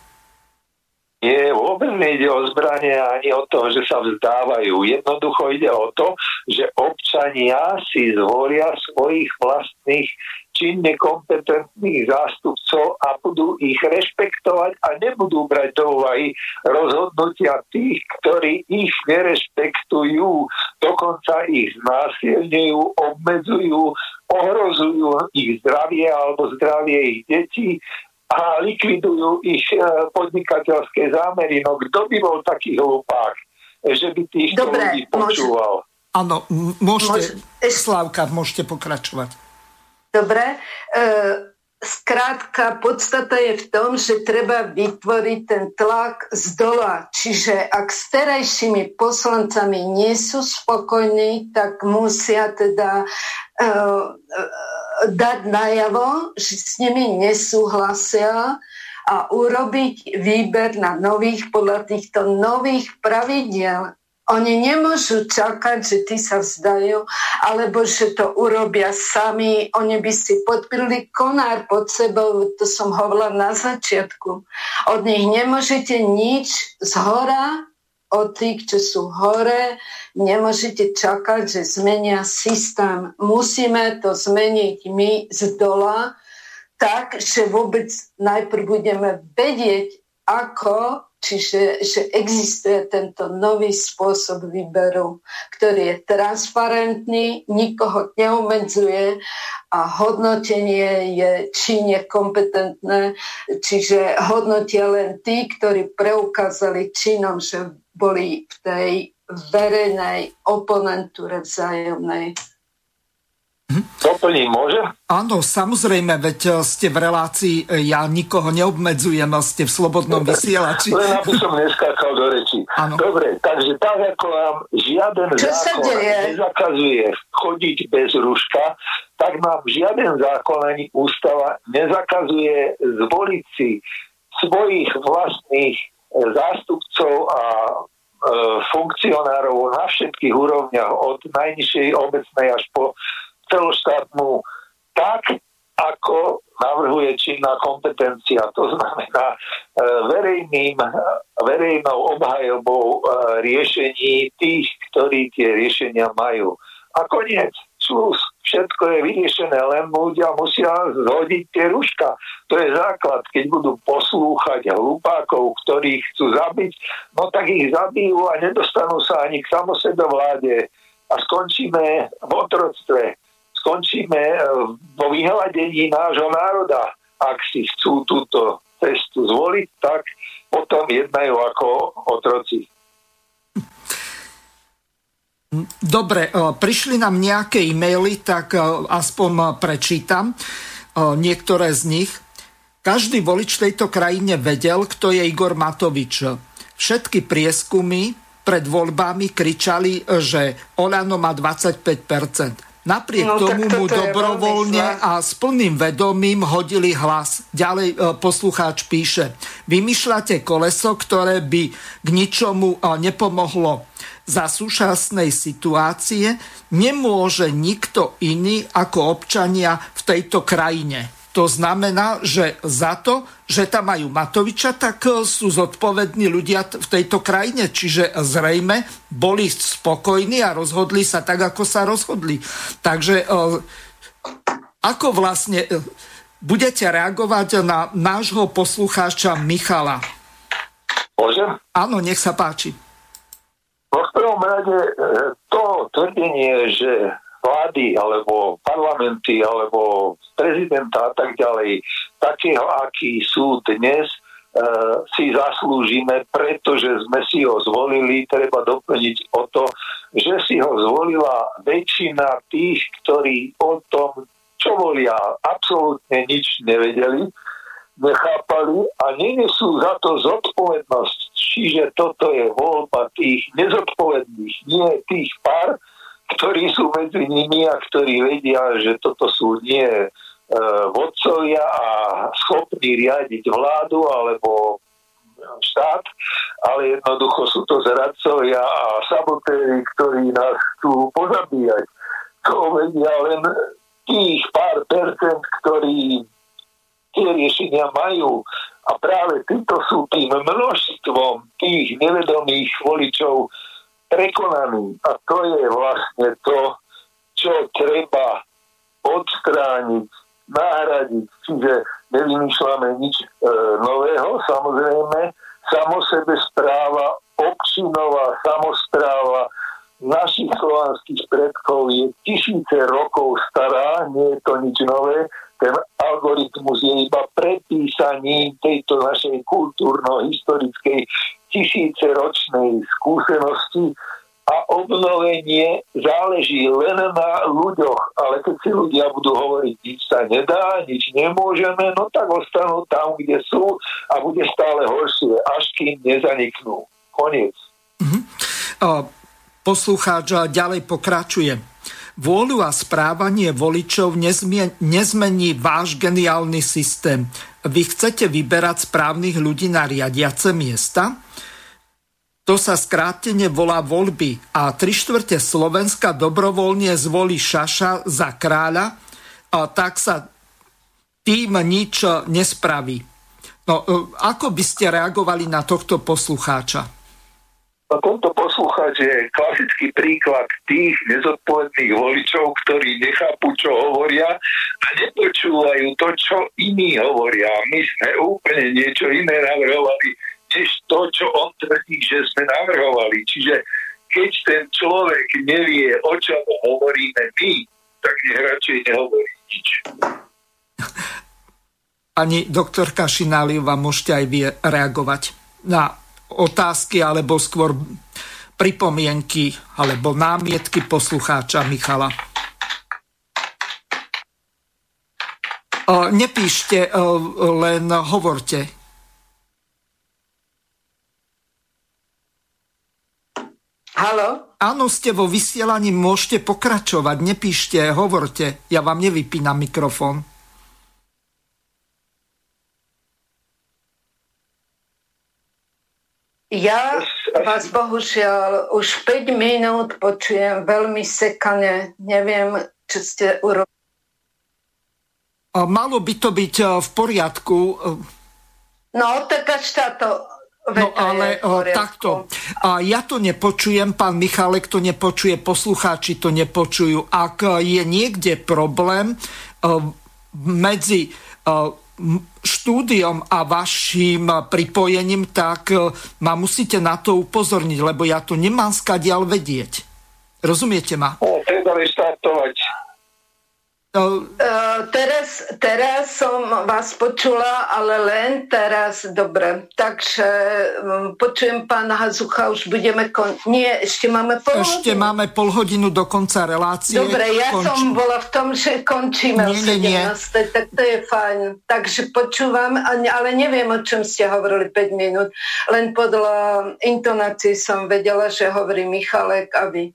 Speaker 5: Nie, vôbec nejde o zbranie ani o to, že sa vzdávajú. Jednoducho ide o to, že občania si zvolia svojich vlastných činne kompetentných zástupcov a budú ich rešpektovať a nebudú brať do úvahy rozhodnutia tých, ktorí ich nerešpektujú, dokonca ich znásilňujú, obmedzujú, ohrozujú ich zdravie alebo zdravie ich detí a likvidujú ich e, podnikateľské zámery. No kto by bol taký hlupák, že by týchto Dobre, ľudí počúval?
Speaker 1: Áno, môžete, môže... Slávka, môžete pokračovať.
Speaker 2: Dobre, e, Skrátka, podstata je v tom, že treba vytvoriť ten tlak z dola. Čiže ak s terajšími poslancami nie sú spokojní, tak musia teda uh, dať najavo, že s nimi nesúhlasia a urobiť výber na nových podľa týchto nových pravidiel. Oni nemôžu čakať, že tí sa vzdajú, alebo že to urobia sami. Oni by si podpili konár pod sebou, to som hovorila na začiatku. Od nich nemôžete nič z hora, od tých, čo sú hore, nemôžete čakať, že zmenia systém. Musíme to zmeniť my z dola, tak, že vôbec najprv budeme vedieť, ako Čiže že existuje tento nový spôsob výberu, ktorý je transparentný, nikoho neumedzuje a hodnotenie je čine kompetentné, čiže hodnotia len tí, ktorí preukázali činom, že boli v tej verejnej oponentúre vzájomnej.
Speaker 5: Doplním, môže?
Speaker 1: Áno, samozrejme, veď eh, ste v relácii, eh, ja nikoho neobmedzujem, ste v slobodnom vysielači.
Speaker 5: Len aby som neskákal do reči. Ano. Dobre, takže tak ako nám žiaden Čo zákon nezakazuje chodiť bez ruška, tak nám žiaden zákon ani ústava nezakazuje zvoliť si svojich vlastných eh, zástupcov a funkcionárov na všetkých úrovniach, od najnižšej obecnej až po celoštátnu tak, ako navrhuje činná kompetencia. To znamená e, verejným, verejnou obhajobou e, riešení tých, ktorí tie riešenia majú. A koniec, slús, všetko je vyriešené, len ľudia musia zhodiť tie ruška. To je základ. Keď budú poslúchať hlupákov, ktorých chcú zabiť, no tak ich zabijú a nedostanú sa ani k samosebovláde a skončíme v otroctve skončíme eh, vo vyhľadení nášho národa. Ak si chcú túto cestu zvoliť, tak potom jednajú ako otroci.
Speaker 1: Dobre, eh, prišli nám nejaké e-maily, tak eh, aspoň prečítam niektoré z nich. každý volič tejto krajine vedel, kto je Igor Matovič. Všetky prieskumy pred voľbami kričali, že Olano má 25%. Napriek no, tomu mu dobrovoľne a s plným vedomím hodili hlas. Ďalej e, poslucháč píše, vymýšľate koleso, ktoré by k ničomu e, nepomohlo. Za súčasnej situácie nemôže nikto iný ako občania v tejto krajine. To znamená, že za to, že tam majú Matoviča, tak e, sú zodpovední ľudia v tejto krajine. Čiže zrejme boli spokojní a rozhodli sa tak, ako sa rozhodli. Takže e, ako vlastne e, budete reagovať na nášho poslucháča Michala?
Speaker 5: Môžem?
Speaker 1: Áno, nech sa páči.
Speaker 5: No v prvom rade to tvrdenie, že vlády alebo parlamenty alebo prezidenta a tak ďalej, takého, aký sú dnes, e, si zaslúžime, pretože sme si ho zvolili, treba doplniť o to, že si ho zvolila väčšina tých, ktorí o tom, čo volia, absolútne nič nevedeli, nechápali a nenesú za to zodpovednosť. Čiže toto je voľba tých nezodpovedných, nie tých pár, ktorí sú medzi nimi a ktorí vedia, že toto sú nie e, vodcovia a schopní riadiť vládu alebo štát, ale jednoducho sú to zradcovia a sabotéri, ktorí nás chcú pozabíjať. To vedia len tých pár percent, ktorí tie riešenia majú. A práve títo sú tým množstvom tých nevedomých voličov, prekonaný. A to je vlastne to, čo treba odstrániť, nahradiť. Čiže nevymýšľame nič e, nového, samozrejme. Samo sebe správa, občinová samozpráva našich slovanských predkov je tisíce rokov stará, nie je to nič nové. Ten algoritmus je iba prepísaním tejto našej kultúrno-historickej tisíceročnej skúsenosti a obnovenie záleží len na ľuďoch. Ale keď si ľudia budú hovoriť, nič sa nedá, nič nemôžeme, no tak ostanú tam, kde sú a bude stále horšie, až kým nezaniknú. Koniec.
Speaker 1: Uh, poslucháč ďalej pokračuje. Vôľu a správanie voličov nezmien- nezmení váš geniálny systém. Vy chcete vyberať správnych ľudí na riadiace miesta? To sa skrátene volá voľby a tri štvrte Slovenska dobrovoľne zvolí Šaša za kráľa, a tak sa tým nič nespraví. No, e, ako by ste reagovali na tohto poslucháča?
Speaker 5: No, tento poslucháč je klasický príklad tých nezodpovedných voličov, ktorí nechápu, čo hovoria a nepočúvajú to, čo iní hovoria. My sme úplne niečo iné navrhovali než to, čo on tvrdí, že sme navrhovali. Čiže keď ten človek nevie, o čom hovoríme my, tak nech radšej nehovorí nič.
Speaker 1: Pani doktorka Šináliová, môžete aj vy reagovať na otázky alebo skôr pripomienky alebo námietky poslucháča Michala. Nepíšte, len hovorte.
Speaker 2: Halo?
Speaker 1: Áno, ste vo vysielaní, môžete pokračovať, nepíšte, hovorte, ja vám nevypínam mikrofón.
Speaker 2: Ja vás bohužiaľ už 5 minút počujem veľmi sekane. Neviem, čo ste urobili.
Speaker 1: Malo by to byť eh, v poriadku.
Speaker 2: No, tak až táto
Speaker 1: No ale o, takto, a ja to nepočujem, pán Michalek to nepočuje, poslucháči to nepočujú. Ak je niekde problém o, medzi o, štúdiom a vašim pripojením, tak ma musíte na to upozorniť, lebo ja to nemám skadiaľ vedieť. Rozumiete ma?
Speaker 5: O, treba
Speaker 2: Uh, teraz, teraz som vás počula, ale len teraz, dobre. Takže um, počujem pána Hazucha, už budeme kon... Nie, ešte máme pol
Speaker 1: Ešte hodinu. máme pol hodinu do konca relácie.
Speaker 2: Dobre, ja Konč... som bola v tom, že končíme nie, nie, 17. Nie. Tak to je fajn. Takže počúvam, ale neviem, o čom ste hovorili 5 minút. Len podľa intonácií som vedela, že hovorí Michalek a vy.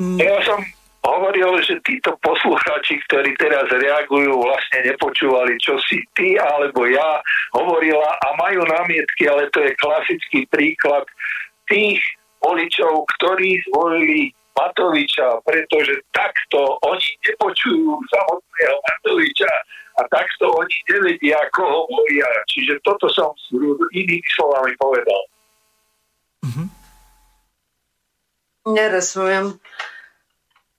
Speaker 5: Ja som hovoril, že títo poslucháči, ktorí teraz reagujú, vlastne nepočúvali, čo si ty alebo ja hovorila a majú námietky, ale to je klasický príklad tých voličov, ktorí zvolili Matoviča, pretože takto oni nepočujú samotného Matoviča a takto oni nevedia, koho volia. Čiže toto som inými slovami povedal.
Speaker 2: Mm-hmm. Nerozumiem.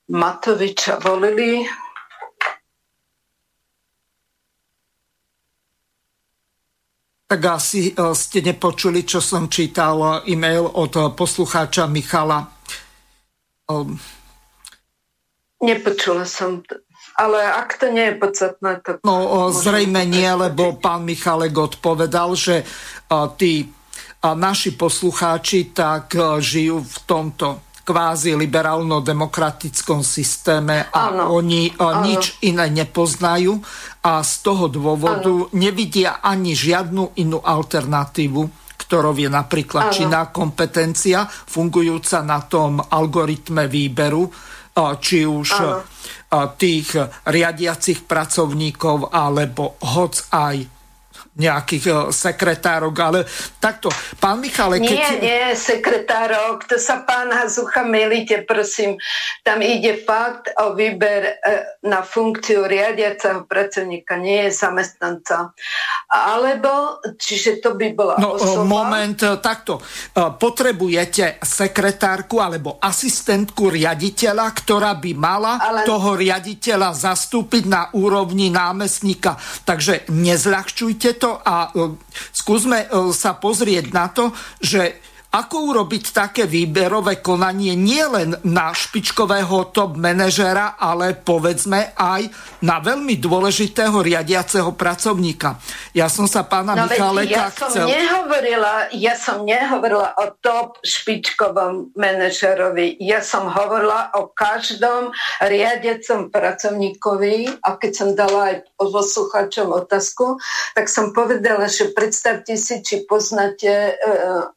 Speaker 2: Matoviča volili.
Speaker 1: Tak asi e, ste nepočuli, čo som čítal e, e-mail od e, poslucháča Michala.
Speaker 2: Nepočula som to. Ale ak to nie je podstatné, tak...
Speaker 1: No, zrejme nie, lebo pán Michalek odpovedal, že tí naši poslucháči tak žijú v tomto kvázi liberálno-demokratickom systéme a ano. oni ano. nič iné nepoznajú a z toho dôvodu ano. nevidia ani žiadnu inú alternatívu, ktorou je napríklad ano. činná kompetencia fungujúca na tom algoritme výberu, či už ano. tých riadiacich pracovníkov alebo hoc aj nejakých uh, sekretárok, ale takto, pán Michale...
Speaker 2: Keď... Nie, nie, sekretárok, to sa pán Hazucha milíte, prosím. Tam ide fakt o výber uh, na funkciu riadiaceho pracovníka, nie je zamestnanca. Alebo, čiže to by bola no, osoba...
Speaker 1: Moment, takto. Potrebujete sekretárku alebo asistentku riaditeľa, ktorá by mala ale... toho riaditeľa zastúpiť na úrovni námestníka. Takže nezľahčujte to a e, skúsme e, sa pozrieť na to, že ako urobiť také výberové konanie nielen na špičkového top manažera, ale povedzme aj na veľmi dôležitého riadiaceho pracovníka. Ja som sa pána no Michaleka
Speaker 2: ja som chcel... Nehovorila, ja som nehovorila o top špičkovom manažerovi. Ja som hovorila o každom riadiacom pracovníkovi a keď som dala aj poslucháčom otázku, tak som povedala, že predstavte si, či poznáte e,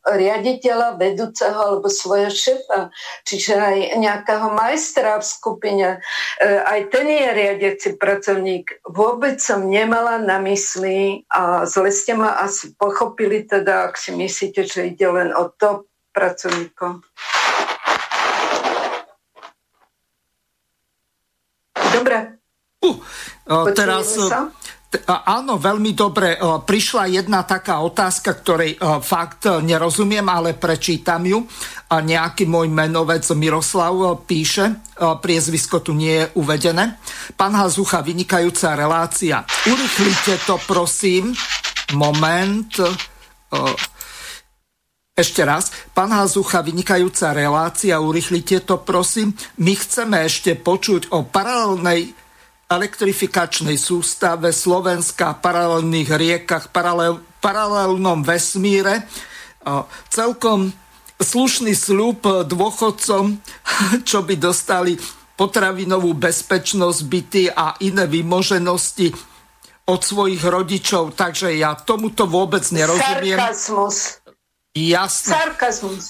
Speaker 2: riaditeľ riaditeľa, vedúceho alebo svojho šefa, čiže aj nejakého majstra v skupine. Aj ten je riadiaci pracovník. Vôbec som nemala na mysli a zle ste ma asi pochopili, teda ak si myslíte, že ide len o to pracovníkov. Dobre.
Speaker 1: Uh, teraz, sa? Áno, veľmi dobre. Prišla jedna taká otázka, ktorej fakt nerozumiem, ale prečítam ju. Nejaký môj menovec Miroslav píše, priezvisko tu nie je uvedené. Pán Hazucha, vynikajúca relácia. Urychlite to, prosím. Moment. Ešte raz, pán Hazucha, vynikajúca relácia, urychlite to, prosím. My chceme ešte počuť o paralelnej elektrifikačnej sústave Slovenska, paralelných riekach, paralel, paralelnom vesmíre. Celkom slušný sľub dôchodcom, čo by dostali potravinovú bezpečnosť, byty a iné vymoženosti od svojich rodičov. Takže ja tomuto vôbec nerozumiem.
Speaker 2: Sarkazmus.
Speaker 1: Jasné.
Speaker 2: Sarkazmus.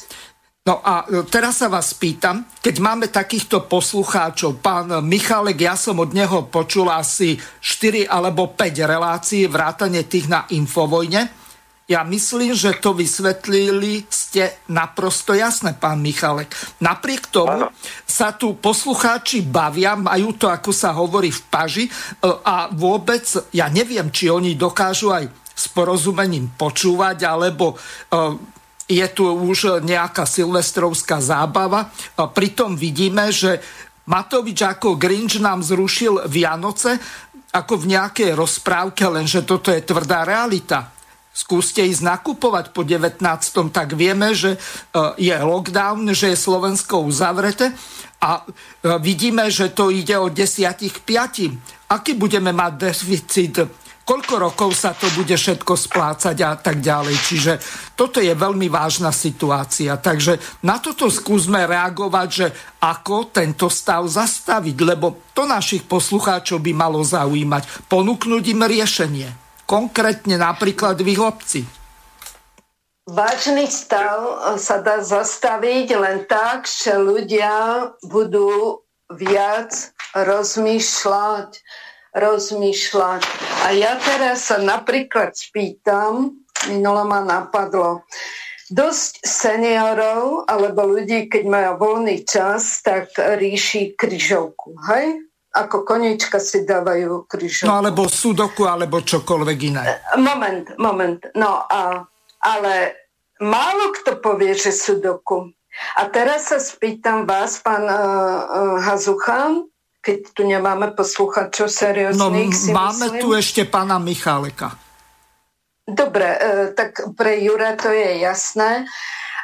Speaker 1: No a e, teraz sa vás pýtam, keď máme takýchto poslucháčov, pán Michalek, ja som od neho počul asi 4 alebo 5 relácií, vrátane tých na Infovojne. Ja myslím, že to vysvetlili ste naprosto jasné, pán Michalek. Napriek tomu sa tu poslucháči bavia, majú to, ako sa hovorí, v paži e, a vôbec, ja neviem, či oni dokážu aj s porozumením počúvať, alebo e, je tu už nejaká silvestrovská zábava. A pritom vidíme, že Matovič ako Grinch nám zrušil Vianoce ako v nejakej rozprávke, lenže toto je tvrdá realita. Skúste ísť nakupovať po 19. tak vieme, že e, je lockdown, že je Slovensko uzavreté a a vidíme, že to ide od desiatich piatim. Aký budeme mať deficit koľko rokov sa to bude všetko splácať a tak ďalej. Čiže toto je veľmi vážna situácia. Takže na toto skúsme reagovať, že ako tento stav zastaviť, lebo to našich poslucháčov by malo zaujímať. Ponúknuť im riešenie. Konkrétne napríklad v obci.
Speaker 2: Vážny stav sa dá zastaviť len tak, že ľudia budú viac rozmýšľať, rozmýšľať. A ja teraz sa napríklad spýtam, minulo ma napadlo, dosť seniorov alebo ľudí, keď majú voľný čas, tak ríši kryžovku, hej? Ako konička si dávajú kryžovku.
Speaker 1: No alebo sudoku, alebo čokoľvek iné.
Speaker 2: Moment, moment. No a, ale málo kto povie, že sudoku. A teraz sa spýtam vás, pán uh, uh, Hazuchan, keď tu nemáme posluchačov serióznych.
Speaker 1: No, máme myslím. tu ešte pána Michaleka.
Speaker 2: Dobre, e, tak pre Jura to je jasné.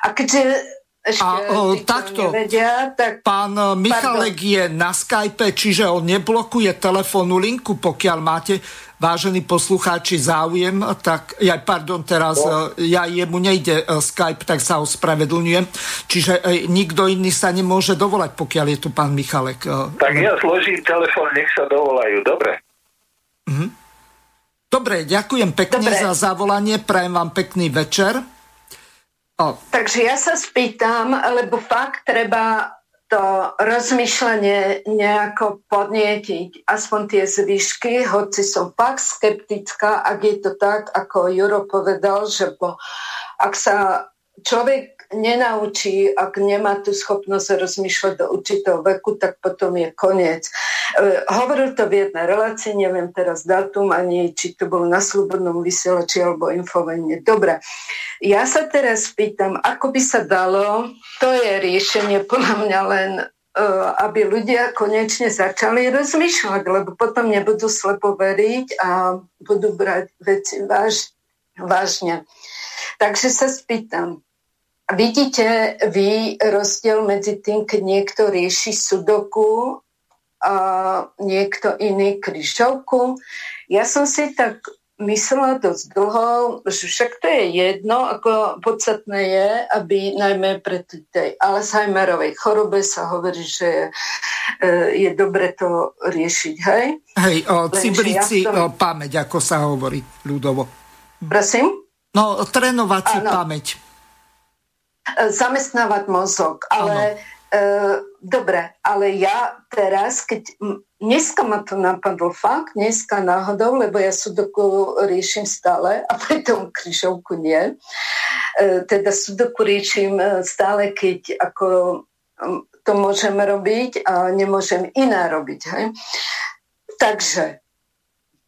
Speaker 2: A keďže ešte a, o, takto, nevedia, tak...
Speaker 1: Pán Michalek pardon. je na Skype, čiže on neblokuje telefónnu linku, pokiaľ máte vážení poslucháči, záujem, tak ja, pardon, teraz no. E, ja jemu nejde e, Skype, tak sa ospravedlňujem. Čiže e, nikto iný sa nemôže dovolať, pokiaľ je tu pán Michalek.
Speaker 5: Tak ja zložím telefón, nech sa dovolajú. Dobre.
Speaker 1: Mhm. Dobre, ďakujem pekne Dobre. za zavolanie, prajem vám pekný večer.
Speaker 2: Takže ja sa spýtam, lebo fakt treba to rozmýšľanie nejako podnietiť, aspoň tie zvyšky, hoci som fakt skeptická, ak je to tak, ako Juro povedal, že po, ak sa človek nenaučí, ak nemá tú schopnosť rozmýšľať do určitého veku, tak potom je koniec. E, hovoril to v jednej relácii, neviem teraz datum, ani či to bolo na slobodnom vysielači alebo infovene. Dobre, ja sa teraz pýtam, ako by sa dalo, to je riešenie podľa mňa len e, aby ľudia konečne začali rozmýšľať, lebo potom nebudú slepo veriť a budú brať veci váž, vážne. Takže sa spýtam, vidíte vy rozdiel medzi tým, keď niekto rieši sudoku a niekto iný kryžovku? Ja som si tak myslela dosť dlho, že však to je jedno, ako podstatné je, aby najmä pre tej Alzheimerovej chorobe sa hovorí, že je, je dobre to riešiť, hej?
Speaker 1: Hej, o cibrici ja tom... pamäť, ako sa hovorí ľudovo.
Speaker 2: Prosím?
Speaker 1: No, trénovať si pamäť.
Speaker 2: E, zamestnávať mozog, ale e, dobre, ale ja teraz, keď dneska ma to napadlo fakt, dneska náhodou, lebo ja sudoku riešim stále a preto križovku nie. E, teda sudoku riešim e, stále, keď ako to môžem robiť a nemôžem iná robiť. Hej? Takže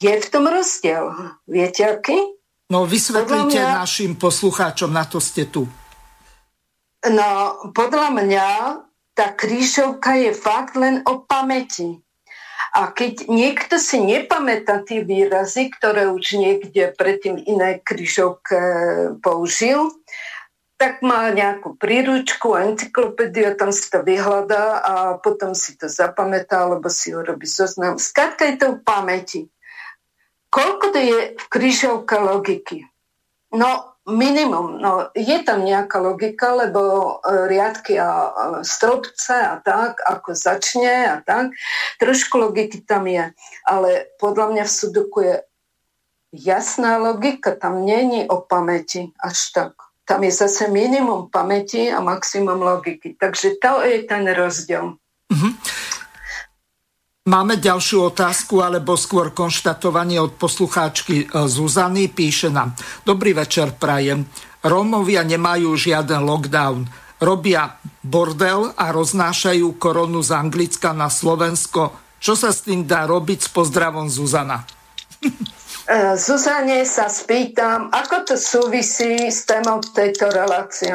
Speaker 2: je v tom rozdiel. Viete aký?
Speaker 1: No vysvetlite mňa, našim poslucháčom, na to ste tu.
Speaker 2: No, podľa mňa tá krížovka je fakt len o pamäti. A keď niekto si nepamätá tie výrazy, ktoré už niekde predtým iné krížovke použil, tak má nejakú príručku, encyklopédiu, tam si to vyhľadá a potom si to zapamätá, alebo si urobí zoznam. Skladka je to v pamäti. Koľko to je v kryžovka logiky? No, minimum. No, je tam nejaká logika, lebo e, riadky a stropce a tak, ako začne a tak. Trošku logiky tam je. Ale podľa mňa v sudoku je jasná logika. Tam není o pamäti až tak. Tam je zase minimum pamäti a maximum logiky. Takže to je ten rozdiel. Mm-hmm.
Speaker 1: Máme ďalšiu otázku, alebo skôr konštatovanie od poslucháčky e, Zuzany. Píše nám, dobrý večer, prajem. Rómovia nemajú žiaden lockdown. Robia bordel a roznášajú koronu z Anglicka na Slovensko. Čo sa s tým dá robiť? S pozdravom Zuzana.
Speaker 2: E, Zuzane sa spýtam, ako to súvisí s témou tejto relácie.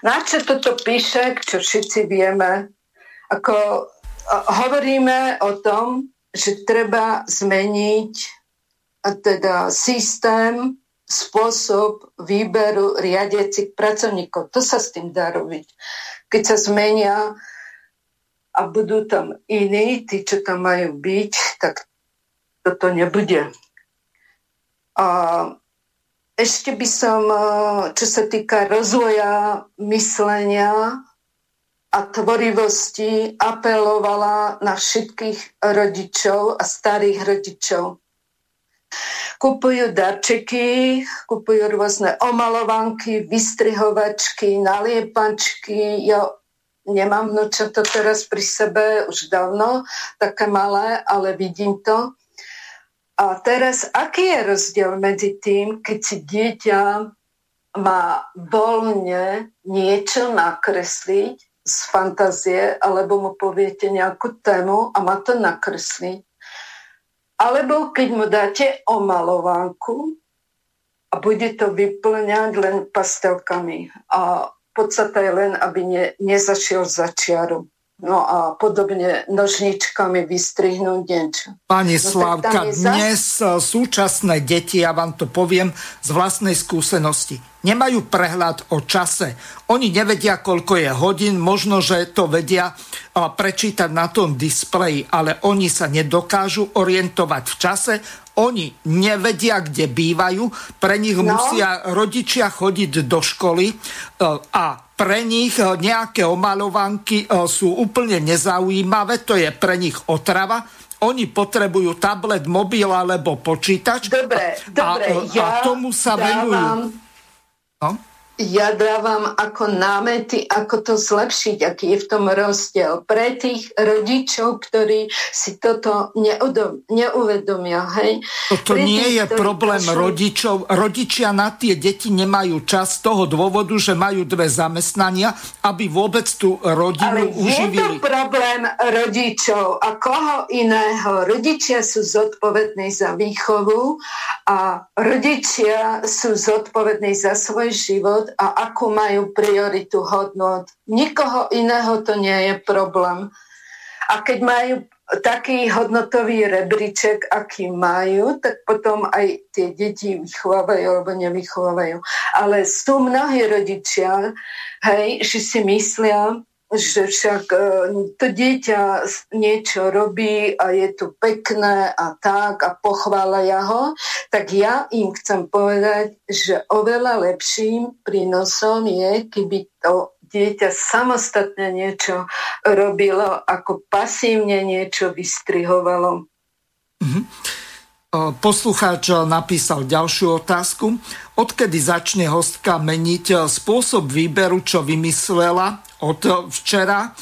Speaker 2: Na čo toto píše, čo všetci vieme? Ako hovoríme o tom, že treba zmeniť teda systém, spôsob výberu riadiacich pracovníkov. To sa s tým dá robiť. Keď sa zmenia a budú tam iní, tí, čo tam majú byť, tak toto nebude. A ešte by som, e, čo sa týka rozvoja myslenia a tvorivosti, apelovala na všetkých rodičov a starých rodičov. Kupujú darčeky, kupujú rôzne omalovanky, vystrihovačky, naliepačky. Ja nemám to teraz pri sebe už dávno, také malé, ale vidím to. A teraz, aký je rozdiel medzi tým, keď si dieťa má voľne niečo nakresliť z fantázie, alebo mu poviete nejakú tému a má to nakresliť alebo keď mu dáte omalovánku a bude to vyplňať len pastelkami. A podstata je len, aby ne, nezašiel za čiaru. No a podobne nožničkami vystrihnúť niečo.
Speaker 1: Pani no, Slávka, dnes zas... súčasné deti, ja vám to poviem z vlastnej skúsenosti, nemajú prehľad o čase. Oni nevedia, koľko je hodín, možno, že to vedia prečítať na tom displeji, ale oni sa nedokážu orientovať v čase, oni nevedia, kde bývajú, pre nich no. musia rodičia chodiť do školy e, a pre nich e, nejaké omalovanky e, sú úplne nezaujímavé, to je pre nich otrava. Oni potrebujú tablet, mobil alebo počítač.
Speaker 2: Dobre, dobre, a, ja a tomu sa dávam, venujú. No? Ja dávam ako námety, ako to zlepšiť, aký je v tom rozdiel. Pre tých rodičov, ktorí si toto neudom, neuvedomia. Hej?
Speaker 1: Toto Pre nie tých, je problém pošli... rodičov. Rodičia na tie deti nemajú čas z toho dôvodu, že majú dve zamestnania, aby vôbec tú rodinu Ale uživili.
Speaker 2: je to problém rodičov a koho iného. Rodičia sú zodpovední za výchovu a rodičia sú zodpovední za svoj život hodnot a akú majú prioritu hodnot. Nikoho iného to nie je problém. A keď majú taký hodnotový rebríček, aký majú, tak potom aj tie deti vychovávajú alebo nevychovávajú. Ale sú mnohí rodičia, hej, že si myslia, že však e, to dieťa niečo robí a je to pekné a tak a pochvália ho, tak ja im chcem povedať, že oveľa lepším prínosom je, keby to dieťa samostatne niečo robilo, ako pasívne niečo vystrihovalo.
Speaker 1: Mm-hmm. Poslucháč napísal ďalšiu otázku. Odkedy začne hostka meniť spôsob výberu, čo vymyslela od včera,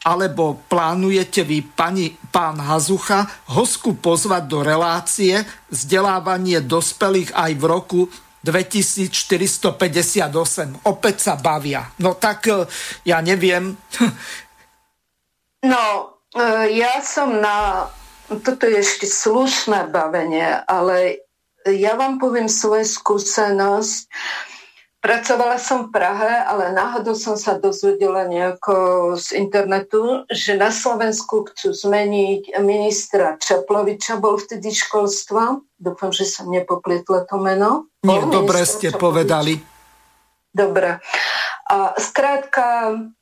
Speaker 1: alebo plánujete vy, pani, pán Hazucha, hostku pozvať do relácie vzdelávanie dospelých aj v roku 2458. Opäť sa bavia. No tak ja neviem.
Speaker 2: No, ja som na toto je ešte slušné bavenie, ale ja vám poviem svoju skúsenosť. Pracovala som v Prahe, ale náhodou som sa dozvedela nejako z internetu, že na Slovensku chcú zmeniť ministra Čaploviča, bol vtedy školstva. Dúfam, že som nepoplietla to meno.
Speaker 1: Nie, dobre ste Čaplovič. povedali.
Speaker 2: Dobre. A skrátka, E,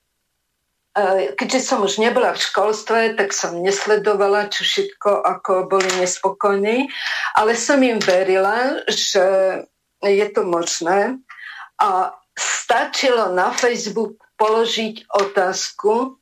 Speaker 2: keďže som už nebola v školstve, tak som nesledovala, čo všetko, ako boli nespokojní, ale som im verila, že je to možné. A stačilo na Facebook položiť otázku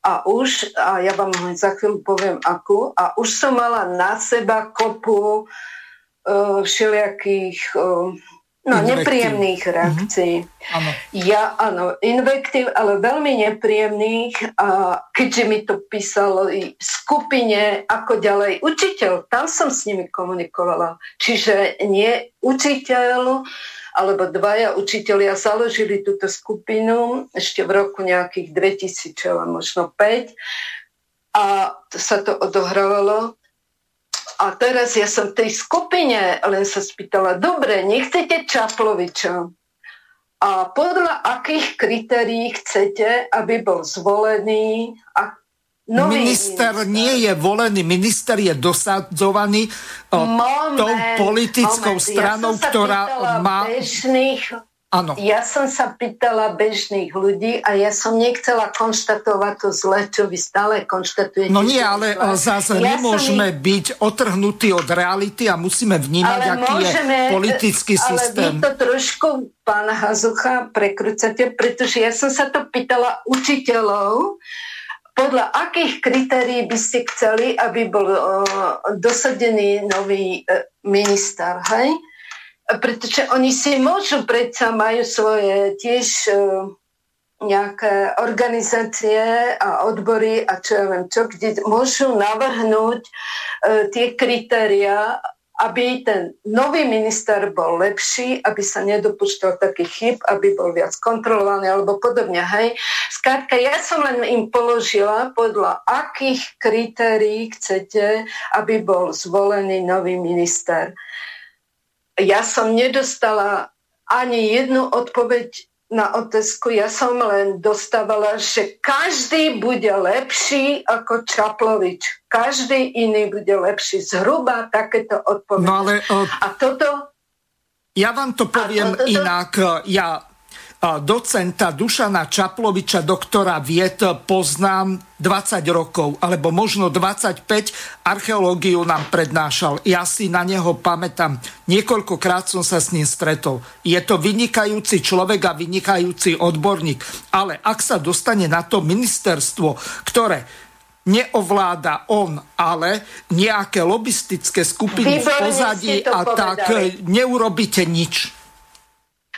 Speaker 2: a už, a ja vám za chvíľu poviem akú, a už som mala na seba kopu uh, všelijakých uh, No, invektív. nepríjemných mhm. reakcií. Áno. Ja, áno, invektív, ale veľmi nepríjemných. A keďže mi to písalo v skupine, ako ďalej, učiteľ, tam som s nimi komunikovala. Čiže nie učiteľ, alebo dvaja učiteľia založili túto skupinu ešte v roku nejakých 2000, možno 5. A sa to odohrávalo a teraz ja som v tej skupine len sa spýtala, dobre, nechcete Čaploviča. A podľa akých kritérií chcete, aby bol zvolený a
Speaker 1: Nový minister, minister nie je volený, minister je dosadzovaný moment, tou politickou moment. stranou, ja ktorá má...
Speaker 2: Bežných
Speaker 1: Áno.
Speaker 2: Ja som sa pýtala bežných ľudí a ja som nechcela konštatovať to zle, čo vy stále konštatujete.
Speaker 1: No nie, ale zle. zase ja nemôžeme ich... byť otrhnutí od reality a musíme vnímať, ale aký môžeme, je politický
Speaker 2: ale
Speaker 1: systém.
Speaker 2: Ale vy to trošku, pán Hazucha, prekrúcate, pretože ja som sa to pýtala učiteľov, podľa akých kritérií by ste chceli, aby bol uh, dosadený nový uh, minister, hej? Pretože oni si môžu predsa, majú svoje tiež e, nejaké organizácie a odbory a čo ja viem čo, kde môžu navrhnúť e, tie kritéria, aby ten nový minister bol lepší, aby sa nedopúšťal takých chyb, aby bol viac kontrolovaný alebo podobne. Hej. Skrátka, ja som len im položila, podľa akých kritérií chcete, aby bol zvolený nový minister ja som nedostala ani jednu odpoveď na otázku. Ja som len dostávala, že každý bude lepší ako Čaplovič. Každý iný bude lepší. Zhruba takéto odpovede.
Speaker 1: No ale, uh, a toto... Ja vám to poviem toto, inak. Ja docenta Dušana Čaploviča, doktora vied, poznám 20 rokov, alebo možno 25. Archeológiu nám prednášal. Ja si na neho pamätám. Niekoľkokrát som sa s ním stretol. Je to vynikajúci človek a vynikajúci odborník. Ale ak sa dostane na to ministerstvo, ktoré neovláda on, ale nejaké lobistické skupiny v pozadí a tak neurobíte nič.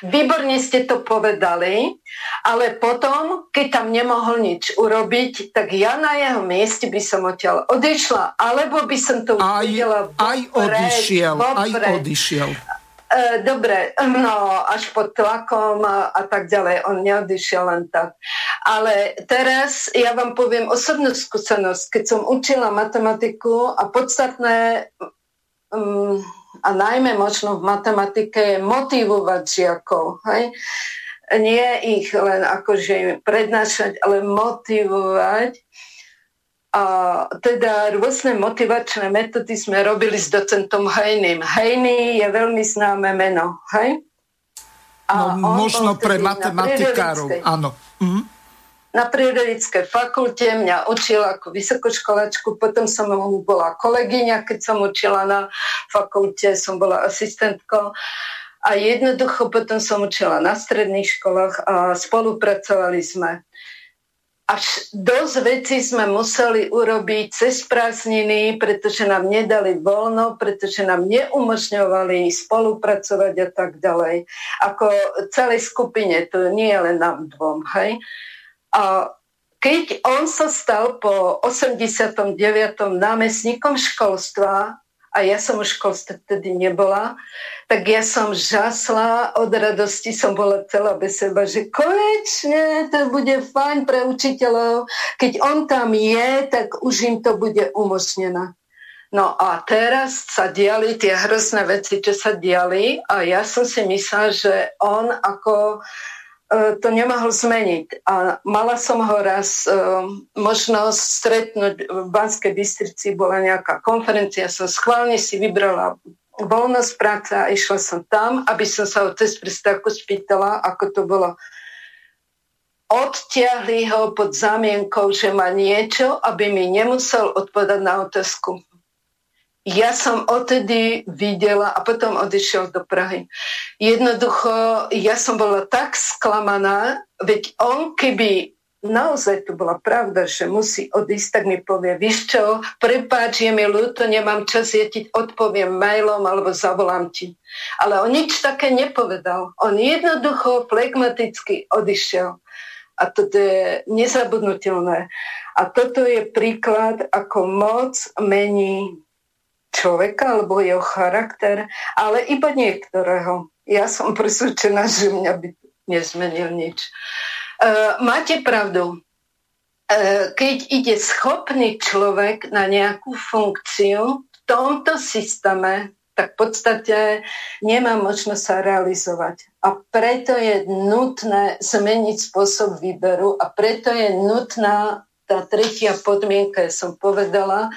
Speaker 2: Výborne ste to povedali, ale potom, keď tam nemohol nič urobiť, tak ja na jeho mieste by som odtiaľ odišla, alebo by som to
Speaker 1: aj, videla vopred, aj odišiel, vopred. aj odišiel.
Speaker 2: E, dobre, no až pod tlakom a, a tak ďalej. On neodišiel len tak. Ale teraz ja vám poviem osobnú skúsenosť. Keď som učila matematiku a podstatné um, a najmä možno v matematike je motivovať žiakov. Hej? Nie ich len akože prednášať, ale motivovať. A teda rôzne motivačné metódy sme robili s docentom Hejným. Hejný je veľmi známe meno, hej?
Speaker 1: A no, možno pre matematikárov, áno. Mhm
Speaker 2: na prírodovedeckej fakulte, mňa učila ako vysokoškolačku, potom som mu bola kolegyňa, keď som učila na fakulte, som bola asistentkou. A jednoducho potom som učila na stredných školách a spolupracovali sme. Až dosť veci sme museli urobiť cez prázdniny, pretože nám nedali voľno, pretože nám neumožňovali spolupracovať a tak ďalej. Ako celej skupine, to nie je len nám dvom, hej. A keď on sa stal po 89. námestníkom školstva, a ja som už školstve vtedy nebola, tak ja som žasla od radosti, som bola celá bez seba, že konečne to bude fajn pre učiteľov. Keď on tam je, tak už im to bude umožnené. No a teraz sa diali tie hrozné veci, čo sa diali a ja som si myslela, že on ako to nemohol zmeniť. A mala som ho raz uh, možnosť stretnúť v Banskej Bystrici, bola nejaká konferencia, som schválne si vybrala voľnosť práce a išla som tam, aby som sa ho cez prestávku spýtala, ako to bolo. Odtiahli ho pod zámienkou, že má niečo, aby mi nemusel odpovedať na otázku ja som odtedy videla a potom odišiel do Prahy. Jednoducho, ja som bola tak sklamaná, veď on keby naozaj to bola pravda, že musí odísť, tak mi povie, víš čo, prepáč, je mi ľúto, nemám čas, ja ti odpoviem mailom alebo zavolám ti. Ale on nič také nepovedal. On jednoducho flegmaticky odišiel. A toto je nezabudnutelné. A toto je príklad, ako moc mení človeka alebo jeho charakter, ale iba niektorého. Ja som presvedčená, že mňa by nezmenil nič. Uh, máte pravdu. Uh, keď ide schopný človek na nejakú funkciu v tomto systéme, tak v podstate nemá možnosť sa realizovať. A preto je nutné zmeniť spôsob výberu a preto je nutná tá tretia podmienka, ja som povedala,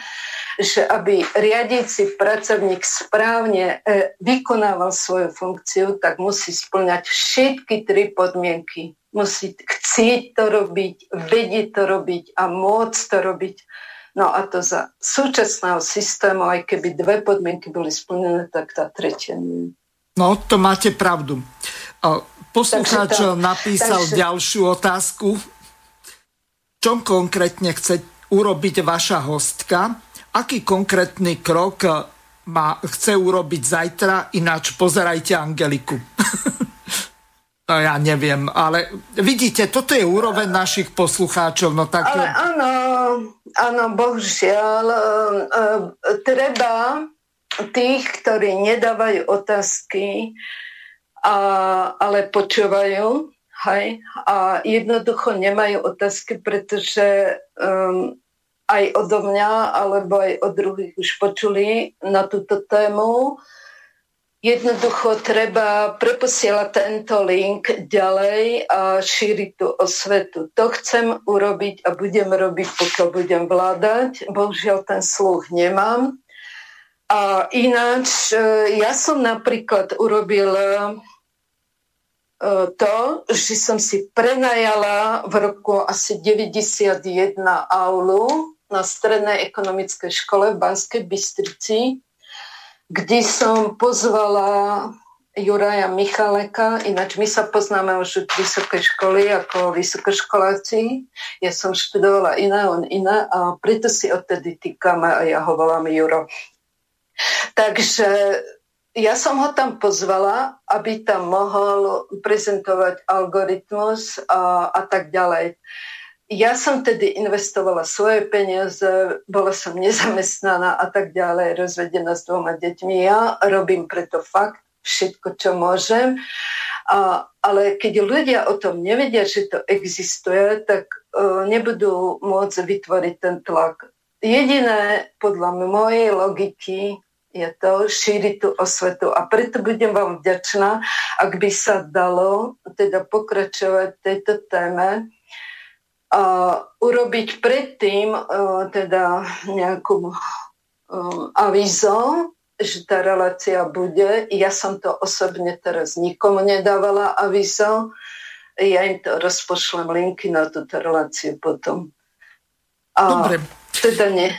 Speaker 2: že aby riadiaci pracovník správne e, vykonával svoju funkciu, tak musí splňať všetky tri podmienky. Musí chcieť to robiť, vedieť to robiť a môcť to robiť. No a to za súčasného systému, aj keby dve podmienky boli splnené, tak tá tretia nie.
Speaker 1: No, to máte pravdu. Poslucháč napísal takže... ďalšiu otázku. Čo konkrétne chce urobiť vaša hostka? Aký konkrétny krok má, chce urobiť zajtra? Ináč pozerajte Angeliku. no ja neviem, ale vidíte, toto je úroveň našich poslucháčov. No tak...
Speaker 2: Ale áno, áno, bohužiaľ, e, e, treba tých, ktorí nedávajú otázky, a, ale počúvajú, hej, a jednoducho nemajú otázky, pretože um, aj odo mňa, alebo aj od druhých už počuli na túto tému. Jednoducho treba preposielať tento link ďalej a šíriť tú osvetu. To chcem urobiť a budem robiť, pokiaľ budem vládať. Bohužiaľ ten sluch nemám. A ináč, e, ja som napríklad urobila e, to, že som si prenajala v roku asi 91 aulu na Strednej ekonomickej škole v Banskej Bystrici, kde som pozvala Juraja Michaleka, ináč my sa poznáme už od vysokej školy ako vysokoškoláci. Ja som študovala iné, on iné a preto si odtedy týkame a ja ho volám Juro. Takže ja som ho tam pozvala, aby tam mohol prezentovať algoritmus a, a tak ďalej. Ja som tedy investovala svoje peniaze, bola som nezamestnaná a tak ďalej, rozvedená s dvoma deťmi. Ja robím preto fakt všetko, čo môžem. A, ale keď ľudia o tom nevedia, že to existuje, tak uh, nebudú môcť vytvoriť ten tlak. Jediné, podľa mojej logiky, je to šíriť tú osvetu. A preto budem vám vďačná, ak by sa dalo teda pokračovať tejto téme urobiť predtým teda nejakú uh, avizo, že tá relácia bude. Ja som to osobne teraz nikomu nedávala avizo. Ja im to rozpošlem linky na túto reláciu potom.
Speaker 1: A Dobre.
Speaker 2: Teda nie.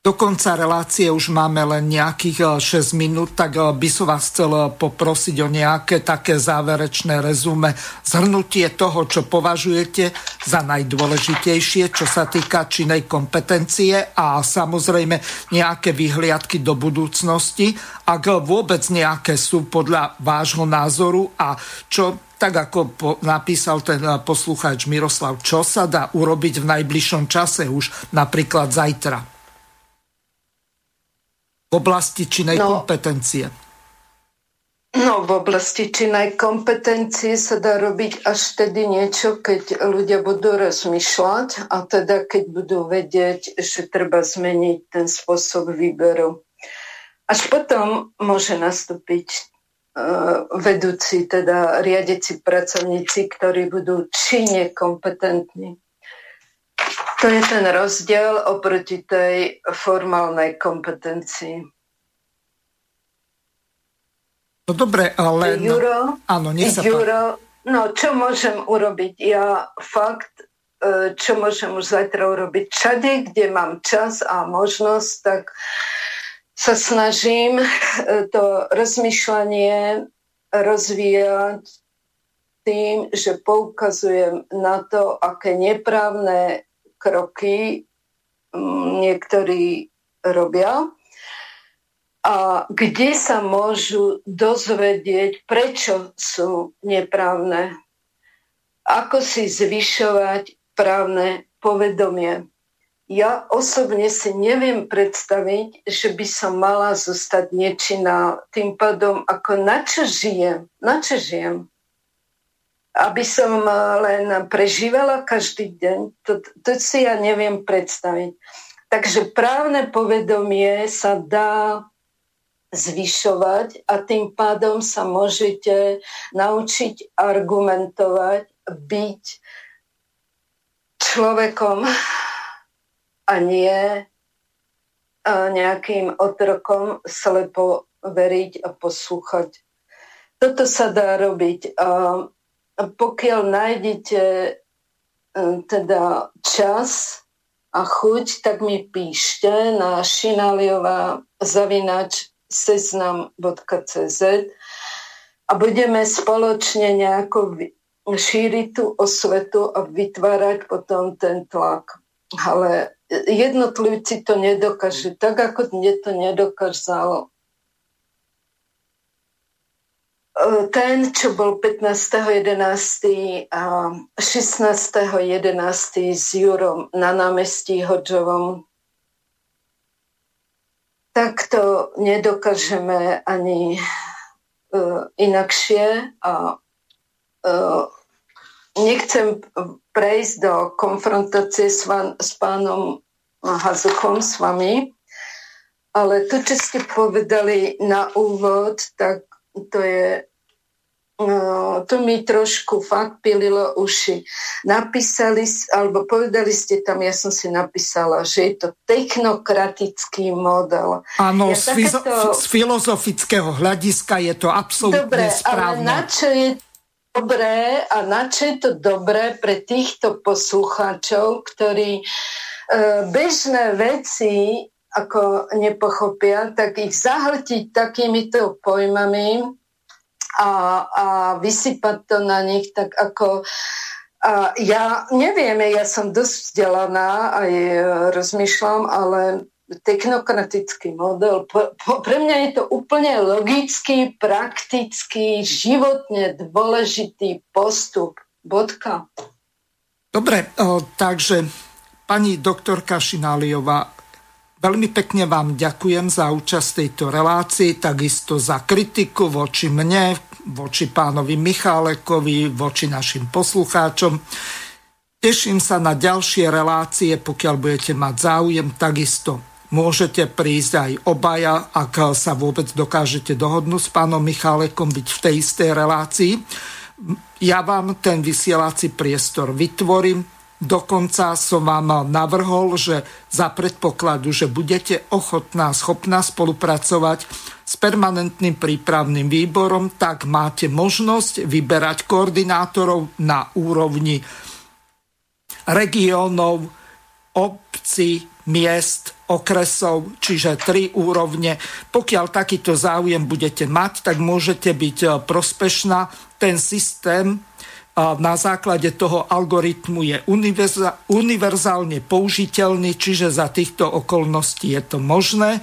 Speaker 1: Do konca relácie už máme len nejakých 6 eh, minút, tak eh, by som vás chcel eh, poprosiť o nejaké také záverečné rezume, zhrnutie toho, čo považujete za najdôležitejšie, čo sa týka činej kompetencie a samozrejme nejaké vyhliadky do budúcnosti, ak vôbec nejaké sú podľa vášho názoru a čo tak ako po, napísal ten poslucháč Miroslav, čo sa dá urobiť v najbližšom čase už napríklad zajtra v oblasti činej no, kompetencie?
Speaker 2: No, v oblasti činej kompetencie sa dá robiť až tedy niečo, keď ľudia budú rozmýšľať a teda keď budú vedieť, že treba zmeniť ten spôsob výberu. Až potom môže nastúpiť uh, vedúci, teda riadeci pracovníci, ktorí budú čine kompetentní. To je ten rozdiel oproti tej formálnej kompetencii.
Speaker 1: No dobre, ale...
Speaker 2: Juro,
Speaker 1: áno, nech sa
Speaker 2: Juro, no čo môžem urobiť? Ja fakt, e, čo môžem už zajtra urobiť? Všade, kde mám čas a možnosť, tak sa snažím e, to rozmýšľanie rozvíjať tým, že poukazujem na to, aké neprávne kroky mm, niektorí robia a kde sa môžu dozvedieť, prečo sú neprávne. Ako si zvyšovať právne povedomie. Ja osobne si neviem predstaviť, že by som mala zostať nečinná. Tým pádom, ako na čo žijem? Na čo žijem? Aby som len prežívala každý deň, to, to si ja neviem predstaviť. Takže právne povedomie sa dá zvyšovať a tým pádom sa môžete naučiť argumentovať, byť človekom a nie nejakým otrokom slepo veriť a poslúchať. Toto sa dá robiť. Pokiaľ nájdete e, teda čas a chuť, tak mi píšte na šinaliová zavinač seznam.cz a budeme spoločne nejako šíriť tú osvetu a vytvárať potom ten tlak. Ale jednotlivci to nedokážu, tak ako mne to nedokázal e, ten, čo bol 15.11. a 16.11. s Jurom na námestí Hodžovom, tak to nedokážeme ani uh, inakšie a uh, nechcem prejsť do konfrontácie s, van, s pánom Hazuchom, s vami, ale to, čo ste povedali na úvod, tak to je to mi trošku fakt pililo uši. Napísali, alebo povedali ste tam, ja som si napísala, že je to technokratický model.
Speaker 1: Áno, ja z, takéto... z filozofického hľadiska je to absolútne Dobre, správne.
Speaker 2: ale na čo je dobré a na čo je to dobré pre týchto poslucháčov, ktorí e, bežné veci ako nepochopia, tak ich zahltiť takýmito pojmami a, a vysypať to na nich tak ako a ja neviem, ja som dosť vzdelaná aj rozmýšľam, ale technokratický model. Pre mňa je to úplne logický, praktický, životne dôležitý postup. Bodka.
Speaker 1: Dobre, takže pani doktorka Šináliová, veľmi pekne vám ďakujem za účasť tejto relácii, takisto za kritiku voči mne, voči pánovi Michálekovi, voči našim poslucháčom. Teším sa na ďalšie relácie, pokiaľ budete mať záujem, takisto Môžete prísť aj obaja, ak sa vôbec dokážete dohodnúť s pánom Michalekom byť v tej istej relácii. Ja vám ten vysielací priestor vytvorím. Dokonca som vám navrhol, že za predpokladu, že budete ochotná, schopná spolupracovať s permanentným prípravným výborom, tak máte možnosť vyberať koordinátorov na úrovni regiónov, obci, miest, okresov, čiže tri úrovne. Pokiaľ takýto záujem budete mať, tak môžete byť e, prospešná. Ten systém na základe toho algoritmu je univerzálne použiteľný, čiže za týchto okolností je to možné.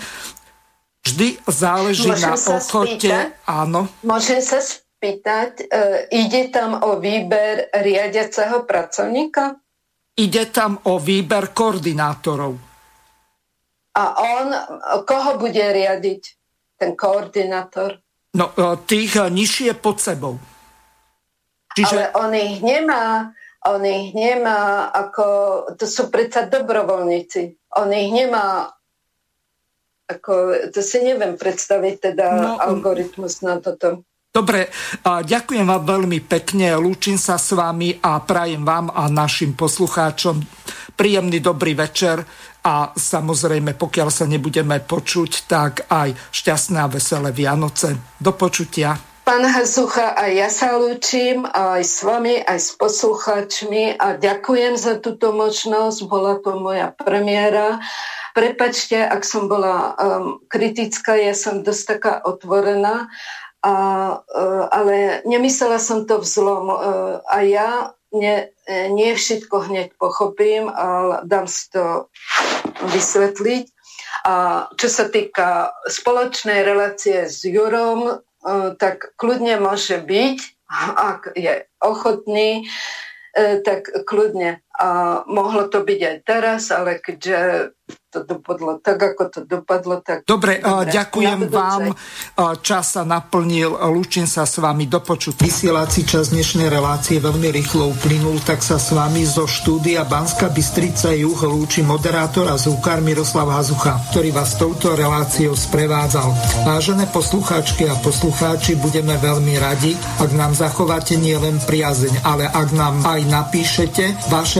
Speaker 1: Vždy záleží Môžem na ochote. Spýtať? Áno.
Speaker 2: Môžem sa spýtať, e, ide tam o výber riadiaceho pracovníka?
Speaker 1: Ide tam o výber koordinátorov.
Speaker 2: A on, koho bude riadiť ten koordinátor?
Speaker 1: No, e, tých e, nižšie pod sebou.
Speaker 2: Čiže... Ale on ich nemá, on ich nemá ako, to sú predsa dobrovoľníci. On ich nemá ako, to si neviem predstaviť teda no, algoritmus na toto.
Speaker 1: Dobre, ďakujem vám veľmi pekne, lúčim sa s vami a prajem vám a našim poslucháčom príjemný dobrý večer a samozrejme, pokiaľ sa nebudeme počuť, tak aj šťastné a veselé Vianoce. Do počutia.
Speaker 2: Pán Hazucha, aj ja sa lúčim aj s vami, aj s poslucháčmi a ďakujem za túto možnosť. Bola to moja premiéra. Prepačte, ak som bola um, kritická, ja som dosť taká otvorená, a, uh, ale nemyslela som to vzlom. Uh, a ja nie, nie všetko hneď pochopím, ale dám si to vysvetliť. A čo sa týka spoločnej relácie s Jurom, tak kľudne môže byť, ak je ochotný, tak kľudne. A mohlo to byť aj teraz, ale keďže to dopadlo tak, ako to dopadlo. Tak...
Speaker 1: Dobre, Dobre ďakujem vám. Čas sa naplnil. Lúčim sa s vami do počutia. Vysielací čas dnešnej relácie veľmi rýchlo uplynul, tak sa s vami zo štúdia Banska Bystrica Juh lúči moderátor a zúkar Miroslav Hazucha, ktorý vás touto reláciou sprevádzal. Vážené poslucháčky a poslucháči, budeme veľmi radi, ak nám zachováte nielen priazeň, ale ak nám aj napíšete